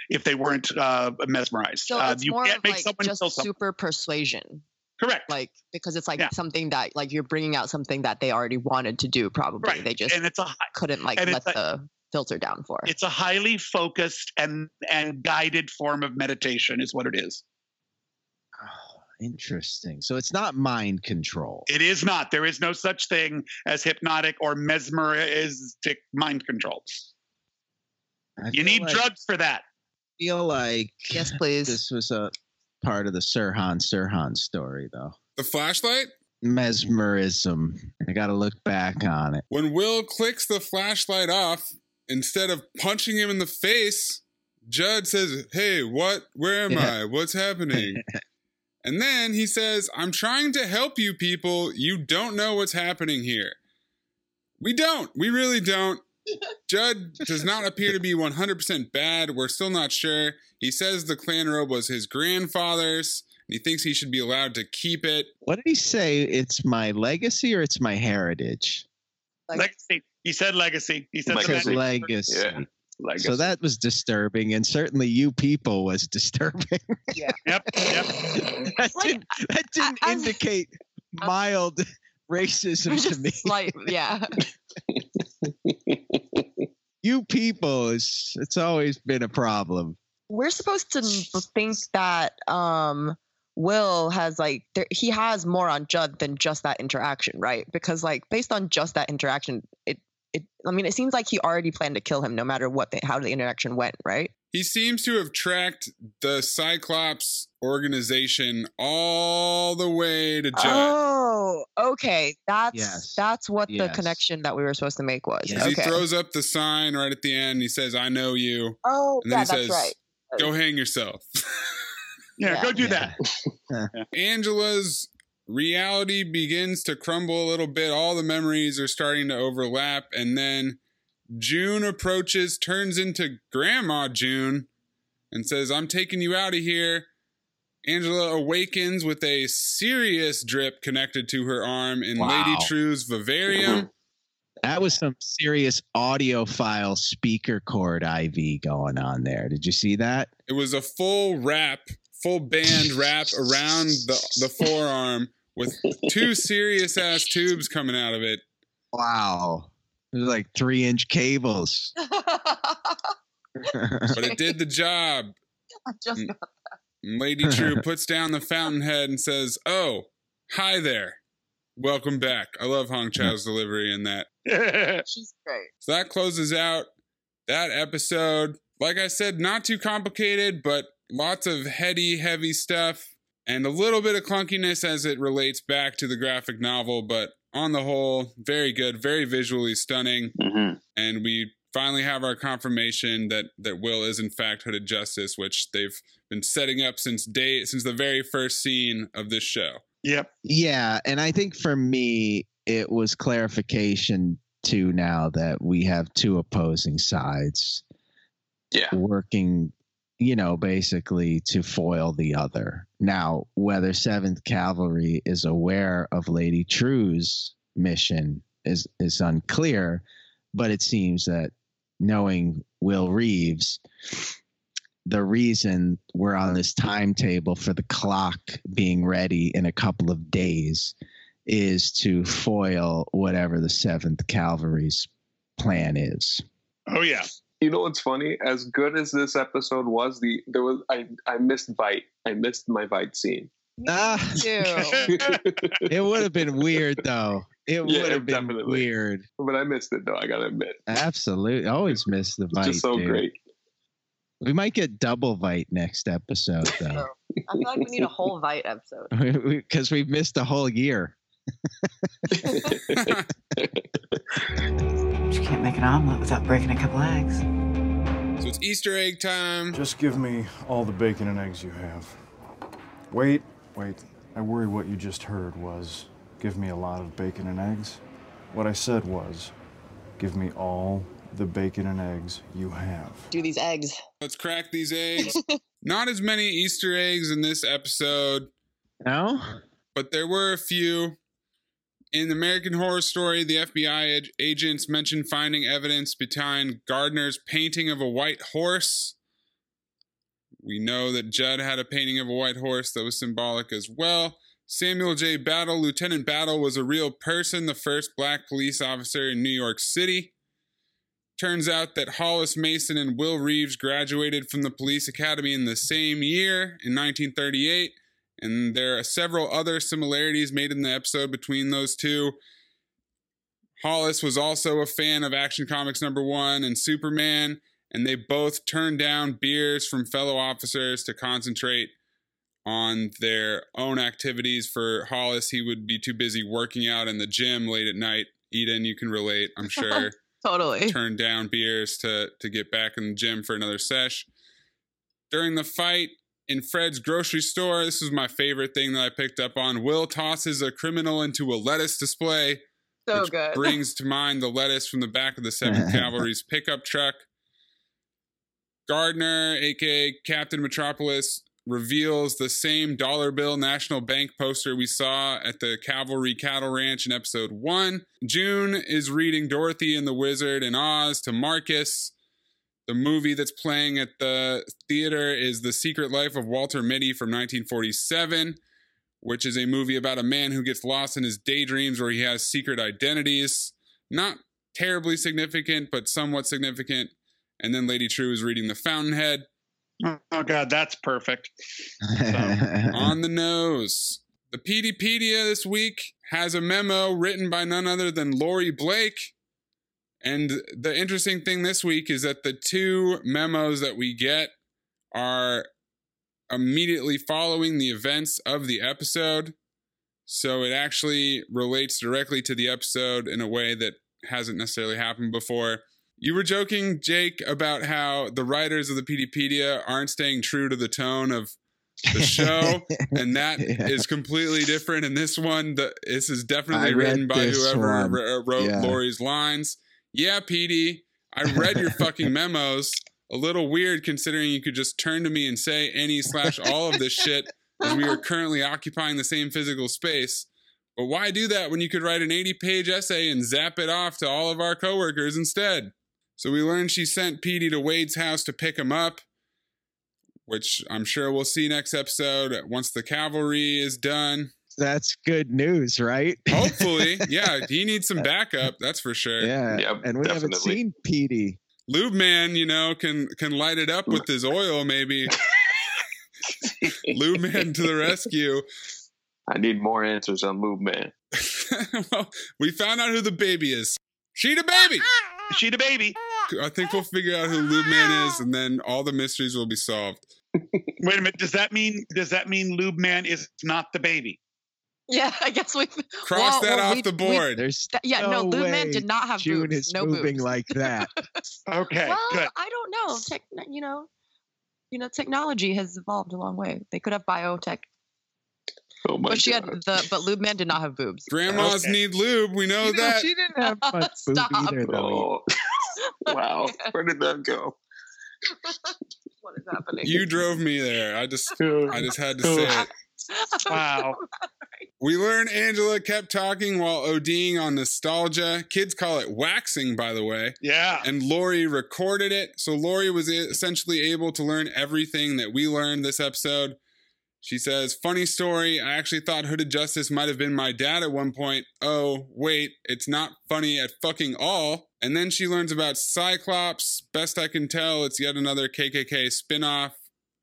if they weren't uh, mesmerized. So uh, you more can't of make like someone just kill someone. super persuasion, Correct. like because it's like Yeah. something that like you're bringing out something that they already wanted to do. Probably right. they just and it's a hi- couldn't like let it's like- the filter down for. it's a highly focused and and guided form of meditation is what it is. Oh, interesting. So it's not mind control. It is not. There is no such thing as hypnotic or mesmeristic mind control. I You need like, drugs for that. Feel like yes, please. this was a part of the Sirhan Sirhan story, though. The flashlight? Mesmerism. I got to look back on it. When Will clicks the flashlight off, instead of punching him in the face, Judd says, Hey, what? Where am Yeah. I? What's happening? <laughs> and then he says, I'm trying to help you people. You don't know what's happening here. We don't. We really don't. Judd does not appear to be 100% bad. We're still not sure. He says the Klan robe was his grandfather's, and he thinks he should be allowed to keep it. What did he say? It's my legacy or it's my heritage? Legacy. He said legacy. He said Legacy. the Legacy. Yeah. legacy. So that was disturbing, and certainly you people was disturbing. Yeah. <laughs> Yep. Yep. that, Like, didn't, that didn't as- indicate mild <laughs> racism to me. slight, yeah. <laughs> you people is it's always been a problem. We're supposed to think that um Will has like there, he has more on Judd than just that interaction, right? Because like based on just that interaction, it it I mean it seems like he already planned to kill him no matter what the, how the interaction went, right? He seems to have tracked the Cyclops organization all the way to Judd. Oh, okay. That's Yes. that's what the connection that we were supposed to make was. Yes. 'Cause Okay. He throws up the sign right at the end. He says, I know you. oh, And then yeah, he that's says, right. Go hang yourself. <laughs> Yeah, Yeah. go do Yeah. that. <laughs> Angela's reality begins to crumble a little bit. All the memories are starting to overlap. And then June approaches, turns into Grandma June, and says, I'm taking you out of here. Angela awakens with a serious drip connected to her arm in Wow. Lady Trieu's vivarium. That was some serious audiophile speaker cord IV going on there. Did you see that? It was a full wrap, full band wrap around the, the forearm with two serious ass tubes coming out of it. Wow. It was like three inch cables. <laughs> But it did the job. I just Mm. And Lady <laughs> True puts down the fountainhead and says, Oh, hi there. Welcome back. I love Hong Chau's delivery in that. <laughs> she's great. So that closes out that episode. Like I said, not too complicated, but lots of heady, heavy stuff and a little bit of clunkiness as it relates back to the graphic novel. But on the whole, very good, very visually stunning. Mhm. And we finally have our confirmation that that Will is in fact Hooded Justice, which they've been setting up since day since the very first scene of this show. yep. Yeah, and I think for me it was clarification too now that we have two opposing sides Yeah. working, you know, basically to foil the other. Now, whether 7th Cavalry is aware of Lady Trieu's mission is is unclear, but it seems that knowing Will Reeves the reason we're on this timetable for the clock being ready in a couple of days is to foil whatever the 7th Cavalry's plan is. Oh yeah. You know what's funny? As good as this episode was, the there was I I missed Veidt. I missed my Veidt scene. Ah, <laughs> Ew. it would have been weird though. It Yeah, would have been definitely. weird. but I missed it though. I gotta admit, Absolutely. Always miss the it's just so dude. great. We might get double Veidt next episode though. I feel like we need a whole Veidt episode. <laughs> Because we've missed a whole year. <laughs> You can't make an omelet without breaking a couple eggs. So it's Easter egg time. Just give me all the bacon and eggs you have. Wait, wait. I worry what you just heard was give me a lot of bacon and eggs. What I said was give me all the bacon and eggs you have. Do these eggs. Let's crack these eggs. <laughs> Not as many Easter eggs in this episode, No? but there were a few. In American Hero Story, the FBI ag- agents mentioned finding evidence behind Gardner's painting of a white horse. We know that Judd had a painting of a white horse that was symbolic as well. Samuel J. Battle, Lieutenant Battle, was a real person, the first black police officer in New York City. Turns out that Hollis Mason and Will Reeves graduated from the police academy in the same year in 1938, and there are several other similarities made in the episode between those two. Hollis was also a fan of Action Comics number one and Superman, and they both turned down beers from fellow officers to concentrate on their own activities. For Hollis, he would be too busy working out in the gym late at night. Eden, you can relate, I'm <laughs> sure Totally. turn down beers to to get back in the gym for another sesh. During the fight in Fred's grocery store, this was my favorite thing that I picked up on. Will tosses a criminal into a lettuce display, So which good. <laughs> brings to mind the lettuce from the back of the Seventh <laughs> Cavalry's pickup truck. Gardner, aka Captain Metropolis, reveals the same dollar bill National Bank poster we saw at the Cavalry Cattle Ranch in episode one. June is reading Dorothy and the Wizard and Oz to Marcus. The movie that's playing at the theater is The Secret Life of Walter Mitty from 1947, which is a movie about a man who gets lost in his daydreams where he has secret identities. Not terribly significant, but somewhat significant. And then Lady Trieu is reading The Fountainhead. Oh God, that's perfect. <laughs> on the nose. The Peteypedia this week has a memo written by none other than Laurie Blake. And the interesting thing this week is that the two memos that we get are immediately following the events of the episode. So it actually relates directly to the episode in a way that hasn't necessarily happened before. You were joking, Jake, about how the writers of the Peteypedia aren't staying true to the tone of the show, <laughs> and that Yeah. is completely different. And this one, the, this is definitely I written by whoever one. wrote Yeah. Laurie's lines. Yeah, Petey, I read your fucking <laughs> memos. A little weird considering you could just turn to me and say any slash all of this shit as we are currently occupying the same physical space. But why do that when you could write an 80 page essay and zap it off to all of our coworkers instead? So we learned she sent Petey to Wade's house to pick him up, which I'm sure we'll see next episode once the cavalry is done. That's good news, right? <laughs> Hopefully, yeah, <laughs> he needs some backup, that's for sure. Yeah. Yeah, and we haven't definitely. seen Petey. Lube man, you know, can can light it up with his oil, maybe. <laughs> Lube man to the rescue. I need more answers on Lube Man. well, we found out who the baby is. She the baby. She the baby. I think we'll figure out who Lube Man is, and then all the mysteries will be solved. Wait a minute. Does that mean does that mean Lube Man is not the baby? Yeah, <laughs> I guess we Cross that off the board. There's Th- yeah, no, Lube Man way did not have June boobs. is no moving boobs. like that. <laughs> Okay, well, good. I don't know. Tech, you know, you know, technology has evolved a long way. They could have biotech, Oh my but she had the but Lube Man did not have boobs. Grandmas Okay. need lube. We know You know, that. she didn't have much <laughs> boob either, though. Oh, wow. Where did that go? what is happening? You drove me there. I just, I just had to say it. <laughs> Wow. We learn Angela kept talking while ODing on nostalgia. Kids call it waxing, by the way. Yeah. And Laurie recorded it. So Laurie was essentially able to learn everything that we learned this episode. She says, Funny story. I actually thought Hooded Justice might have been my dad at one point. Oh, wait, it's not funny at fucking all. And then she learns about Cyclops. Best I can tell, it's yet another KKK spinoff,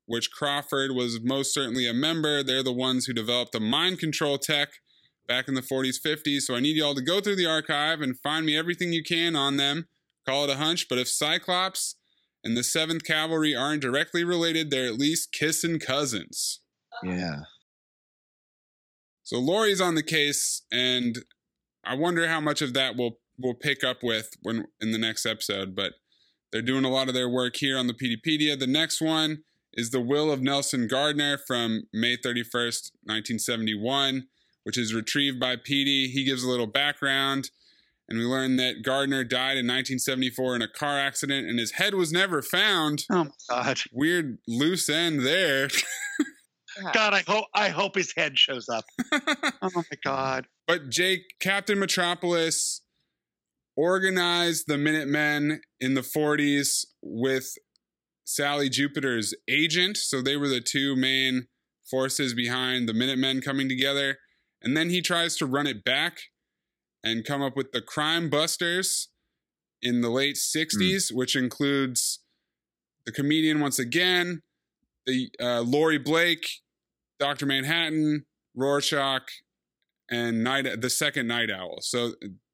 which Crawford was most certainly a member. They're the ones who developed the mind control tech back in the 40s, 50s. So I need y'all to go through the archive and find me everything you can on them. Call it a hunch, but if Cyclops and the 7th Cavalry aren't directly related, they're at least kissing cousins. Yeah. So Laurie's on the case, and I wonder how much of that we'll we'll pick up with when in the next episode. But they're doing a lot of their work here on the Peteypedia. The next one is the will of Nelson Gardner from May 31st, 1971, which is retrieved by Petey. He gives a little background, and we learn that Gardner died in 1974 in a car accident, and his head was never found. Oh my God. Weird loose end there. <laughs> God, I hope I hope his head shows up. <laughs> oh my God. But Jake, Captain Metropolis organized the Minutemen in the 40s with Sally Jupiter's agent. So they were the two main forces behind the Minutemen coming together. And then he tries to run it back and come up with the Crime Busters in the late 60s, which includes the comedian once again, the uh, Laurie Blake, Dr. Manhattan, Rorschach, and night the second Nite Owl. So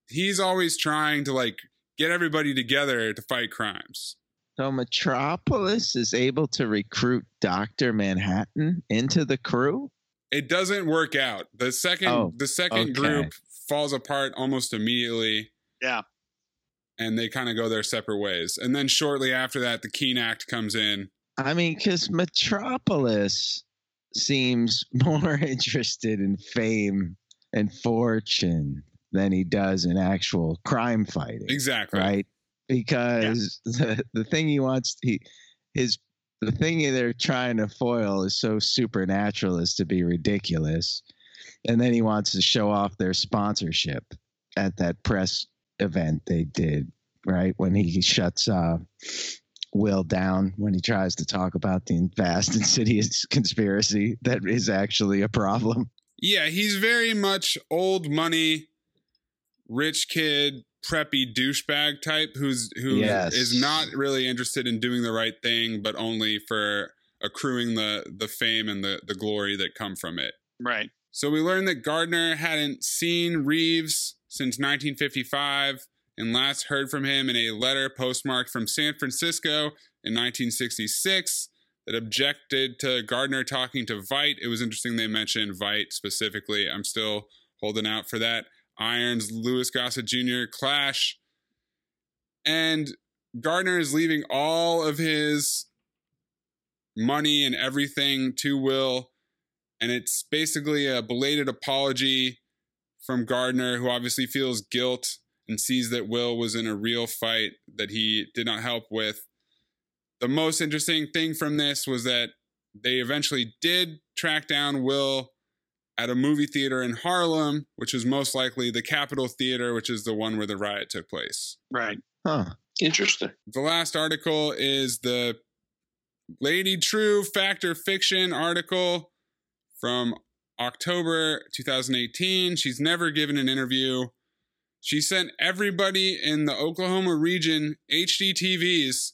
he's always trying to like get everybody together to fight crimes. So Metropolis is able to recruit Doctor Manhattan into the crew. It doesn't work out. The second Oh, the second okay. group falls apart almost immediately. Yeah. And they kind of go their separate ways. And then shortly after that, the Keene Act comes in. I mean, because Metropolis seems <laughs> more interested in fame and fortune than he does in actual crime fighting. Exactly. Right? Because <laughs> the, the thing he wants, he his the thing they're trying to foil is so supernatural as to be ridiculous, and then he wants to show off their sponsorship at that press event they did. Right when he shuts uh, Will down when he tries to talk about the vast <laughs> insidious conspiracy that is actually a problem. Yeah, he's very much old money, rich kid, preppy douchebag type who's who Yes. is not really interested in doing the right thing, but only for accruing the the fame and the the glory that come from it. Right. So we learned that Gardner hadn't seen Reeves since 1955 and last heard from him in a letter postmarked from San Francisco in 1966 that objected to Gardner talking to Veidt. It was interesting they mentioned Veidt specifically. I'm still holding out for that Irons Louis Gossett Jr. clash. And Gardner is leaving all of his money and everything to Will and it's basically a belated apology from Gardner, who obviously feels guilt and sees that Will was in a real fight that he did not help with. The most interesting thing from this was that they eventually did track down Will at a movie theater in Harlem, which is most likely the Capitol Theater, which is the one where the riot took place. Right. Huh. Interesting. The last article is the Lady Trieu Factor Fiction article from October 2018. She's never given an interview. She sent everybody in the Oklahoma region HD TVs.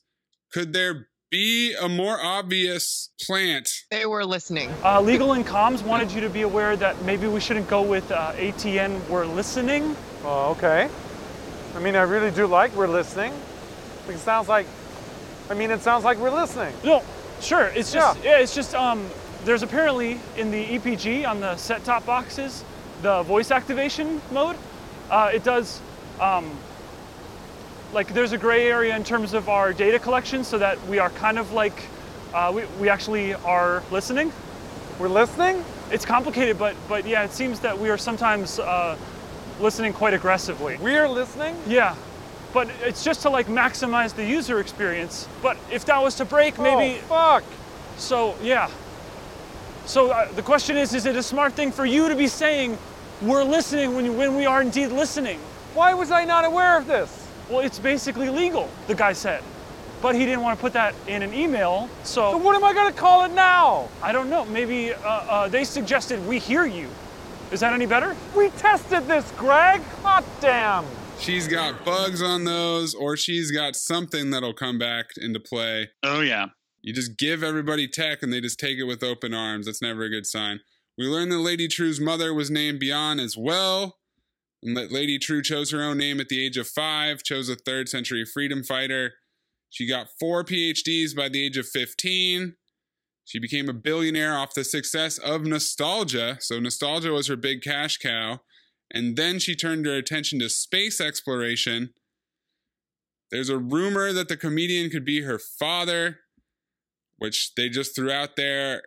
Could there be a more obvious plant? They were listening. Uh, Legal and Comms wanted you to be aware that maybe we shouldn't go with uh, ATN. We're listening. Oh, okay. I mean, I really do like we're listening. It sounds like, I mean, it sounds like we're listening. No, sure. It's just, yeah. it's just. Um, there's apparently in the EPG on the set-top boxes, the voice activation mode. Uh, it does. Um, like there's a gray area in terms of our data collection, so that we are kind of like uh, we we actually are listening. We're listening. It's complicated, but but yeah, it seems that we are sometimes uh, listening quite aggressively. We are listening. Yeah, but it's just to like maximize the user experience. But if that was to break, maybe. Oh, fuck. So yeah. So uh, the question is: Is it a smart thing for you to be saying we're listening when when we are indeed listening? Why was I not aware of this? Well, it's basically legal. The guy said. But he didn't want to put that in an email, so. So what am I going to call it now? I don't know. Maybe uh, uh, they suggested we hear you. Is that any better? We tested this, Greg. Hot damn. She's got bugs on those, or she's got something that'll come back into play. Oh, yeah. You just give everybody tech and they just take it with open arms. That's never a good sign. We learned that Lady Trieu's mother was named Bian as well. Lady Trieu chose her own name at the age of five, chose a third century freedom fighter. She got four PhDs by the age of 15. She became a billionaire off the success of nostalgia. So, nostalgia was her big cash cow. And then she turned her attention to space exploration. There's a rumor that the comedian could be her father, which they just threw out there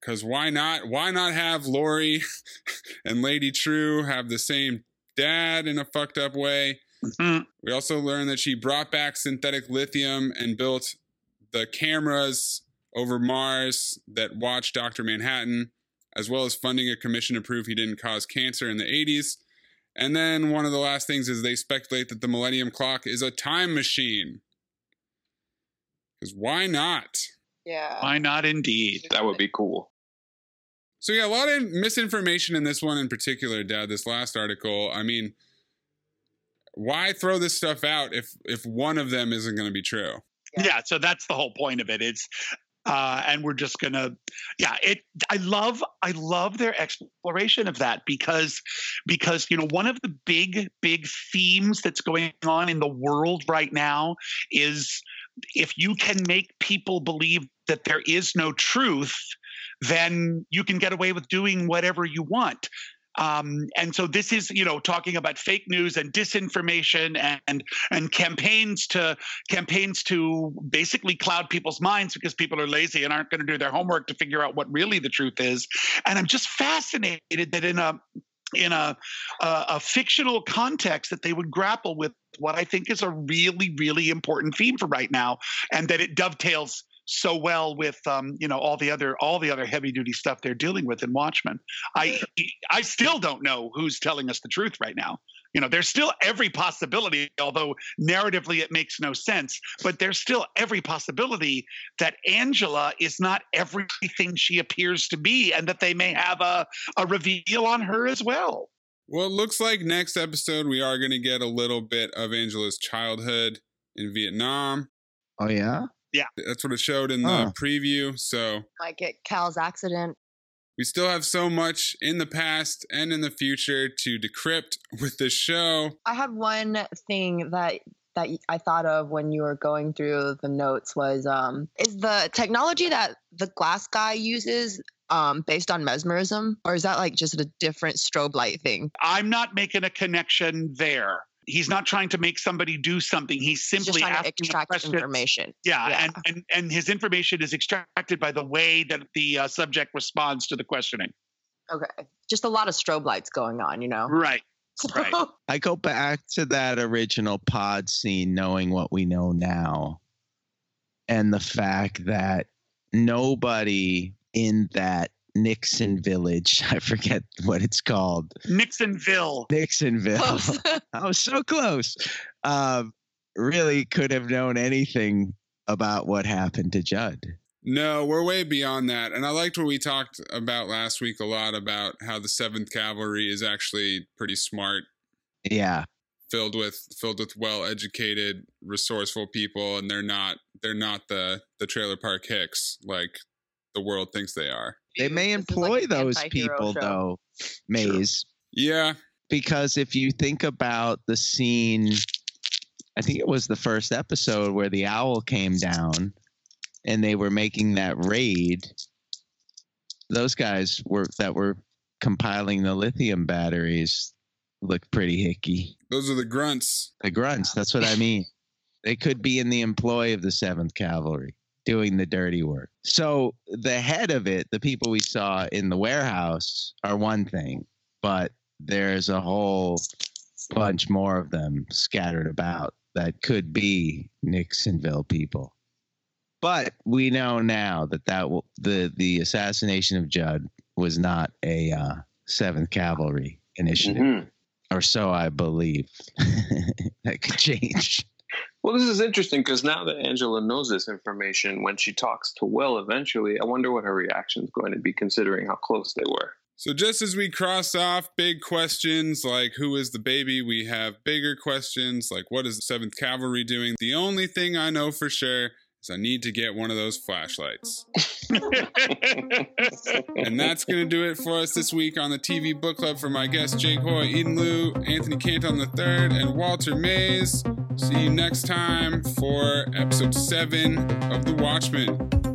because why not? Why not have Laurie <laughs> and Lady Trieu have the same dad in a fucked up way? Mm-hmm. We also learned that she brought back synthetic lithium and built the cameras over Mars that watch Dr. Manhattan, as well as funding a commission to prove he didn't cause cancer in the 80s. And then one of the last things is they speculate that the Millennium Clock is a time machine. Because why not? Yeah. Why not indeed? That would be cool. So yeah, a lot of misinformation in this one in particular, Dad. This last article. I mean, why throw this stuff out if if one of them isn't going to be true? Yeah. so that's the whole point of it. It's uh, and we're just gonna yeah it i love i love their exploration of that because because you know one of the big big themes that's going on in the world right now is if you can make people believe that there is no truth then you can get away with doing whatever you want um, and so this is, you know, talking about fake news and disinformation and, and campaigns to campaigns to basically cloud people's minds because people are lazy and aren't going to do their homework to figure out what really the truth is. And I'm just fascinated that in a in a, a, a fictional context that they would grapple with what I think is a really really important theme for right now, and that it dovetails so well with um, you know all the other all the other heavy duty stuff they're dealing with in Watchmen. I I still don't know who's telling us the truth right now. You know, there's still every possibility, although narratively it makes no sense, but there's still every possibility that Angela is not everything she appears to be and that they may have a, a reveal on her as well. Well, it looks like next episode we are going to get a little bit of Angela's childhood in Vietnam. Oh, yeah? Yeah. That's what it showed in the Huh. preview. So Might get Cal's accident. we still have so much in the past and in the future to decrypt with this show. I have one thing that that I thought of when you were going through the notes was um is the technology that the glass guy uses um based on mesmerism or is that like just a different strobe light thing? I'm not making a connection there. He's not trying to make somebody do something. He's He's simply just trying asking a extract information. Yeah, Yeah. And, and and his information is extracted by the way that the uh, subject responds to the questioning. Okay. Just a lot of strobe lights going on, you know. Right. Right. <laughs> I go back to that original pod scene, knowing what we know now, and the fact that nobody in that Nixon village, <laughs> I forget what it's called, Nixonville. Nixonville. <laughs> <laughs> I was so close. Um, really could have known anything about what happened to Judd. No, we're way beyond that. And I liked what we talked about last week a lot about how the 7th Cavalry is actually pretty smart, Yeah. filled with filled with well-educated, resourceful people and they're not they're not the the trailer park hicks like the world thinks they are. They may employ those people, though, Mays. Yeah. Because if you think about the scene, I think it was the first episode where the owl came down and they were making that raid. Those guys were that were compiling the lithium batteries look pretty hicky. Those are the grunts. The grunts, that's what I mean. They could be in the employ of the 7th Cavalry doing the dirty work. So the head of it, the people we saw in the warehouse, are one thing, but there's a whole bunch more of them scattered about that could be Nixonville people. But we know now that that will, the the assassination of Judd was not a uh, Seventh Cavalry initiative, Mhm. or so I believe. <laughs> that could change. Well, this is interesting because now that Angela knows this information, when she talks to Will eventually, I wonder what her reaction is going to be considering how close they were. So just as we cross off big questions like who is the baby, we have bigger questions like what is the 7th Cavalry doing? The only thing I know for sure is I need to get one of those flashlights. <laughs> and that's going to do it for us this week on the TV Book Club for my guests Jake Hoy, Eden Liu, Anthony Canton III, and Walter Mays. See you next time for episode 7 of The Watchmen.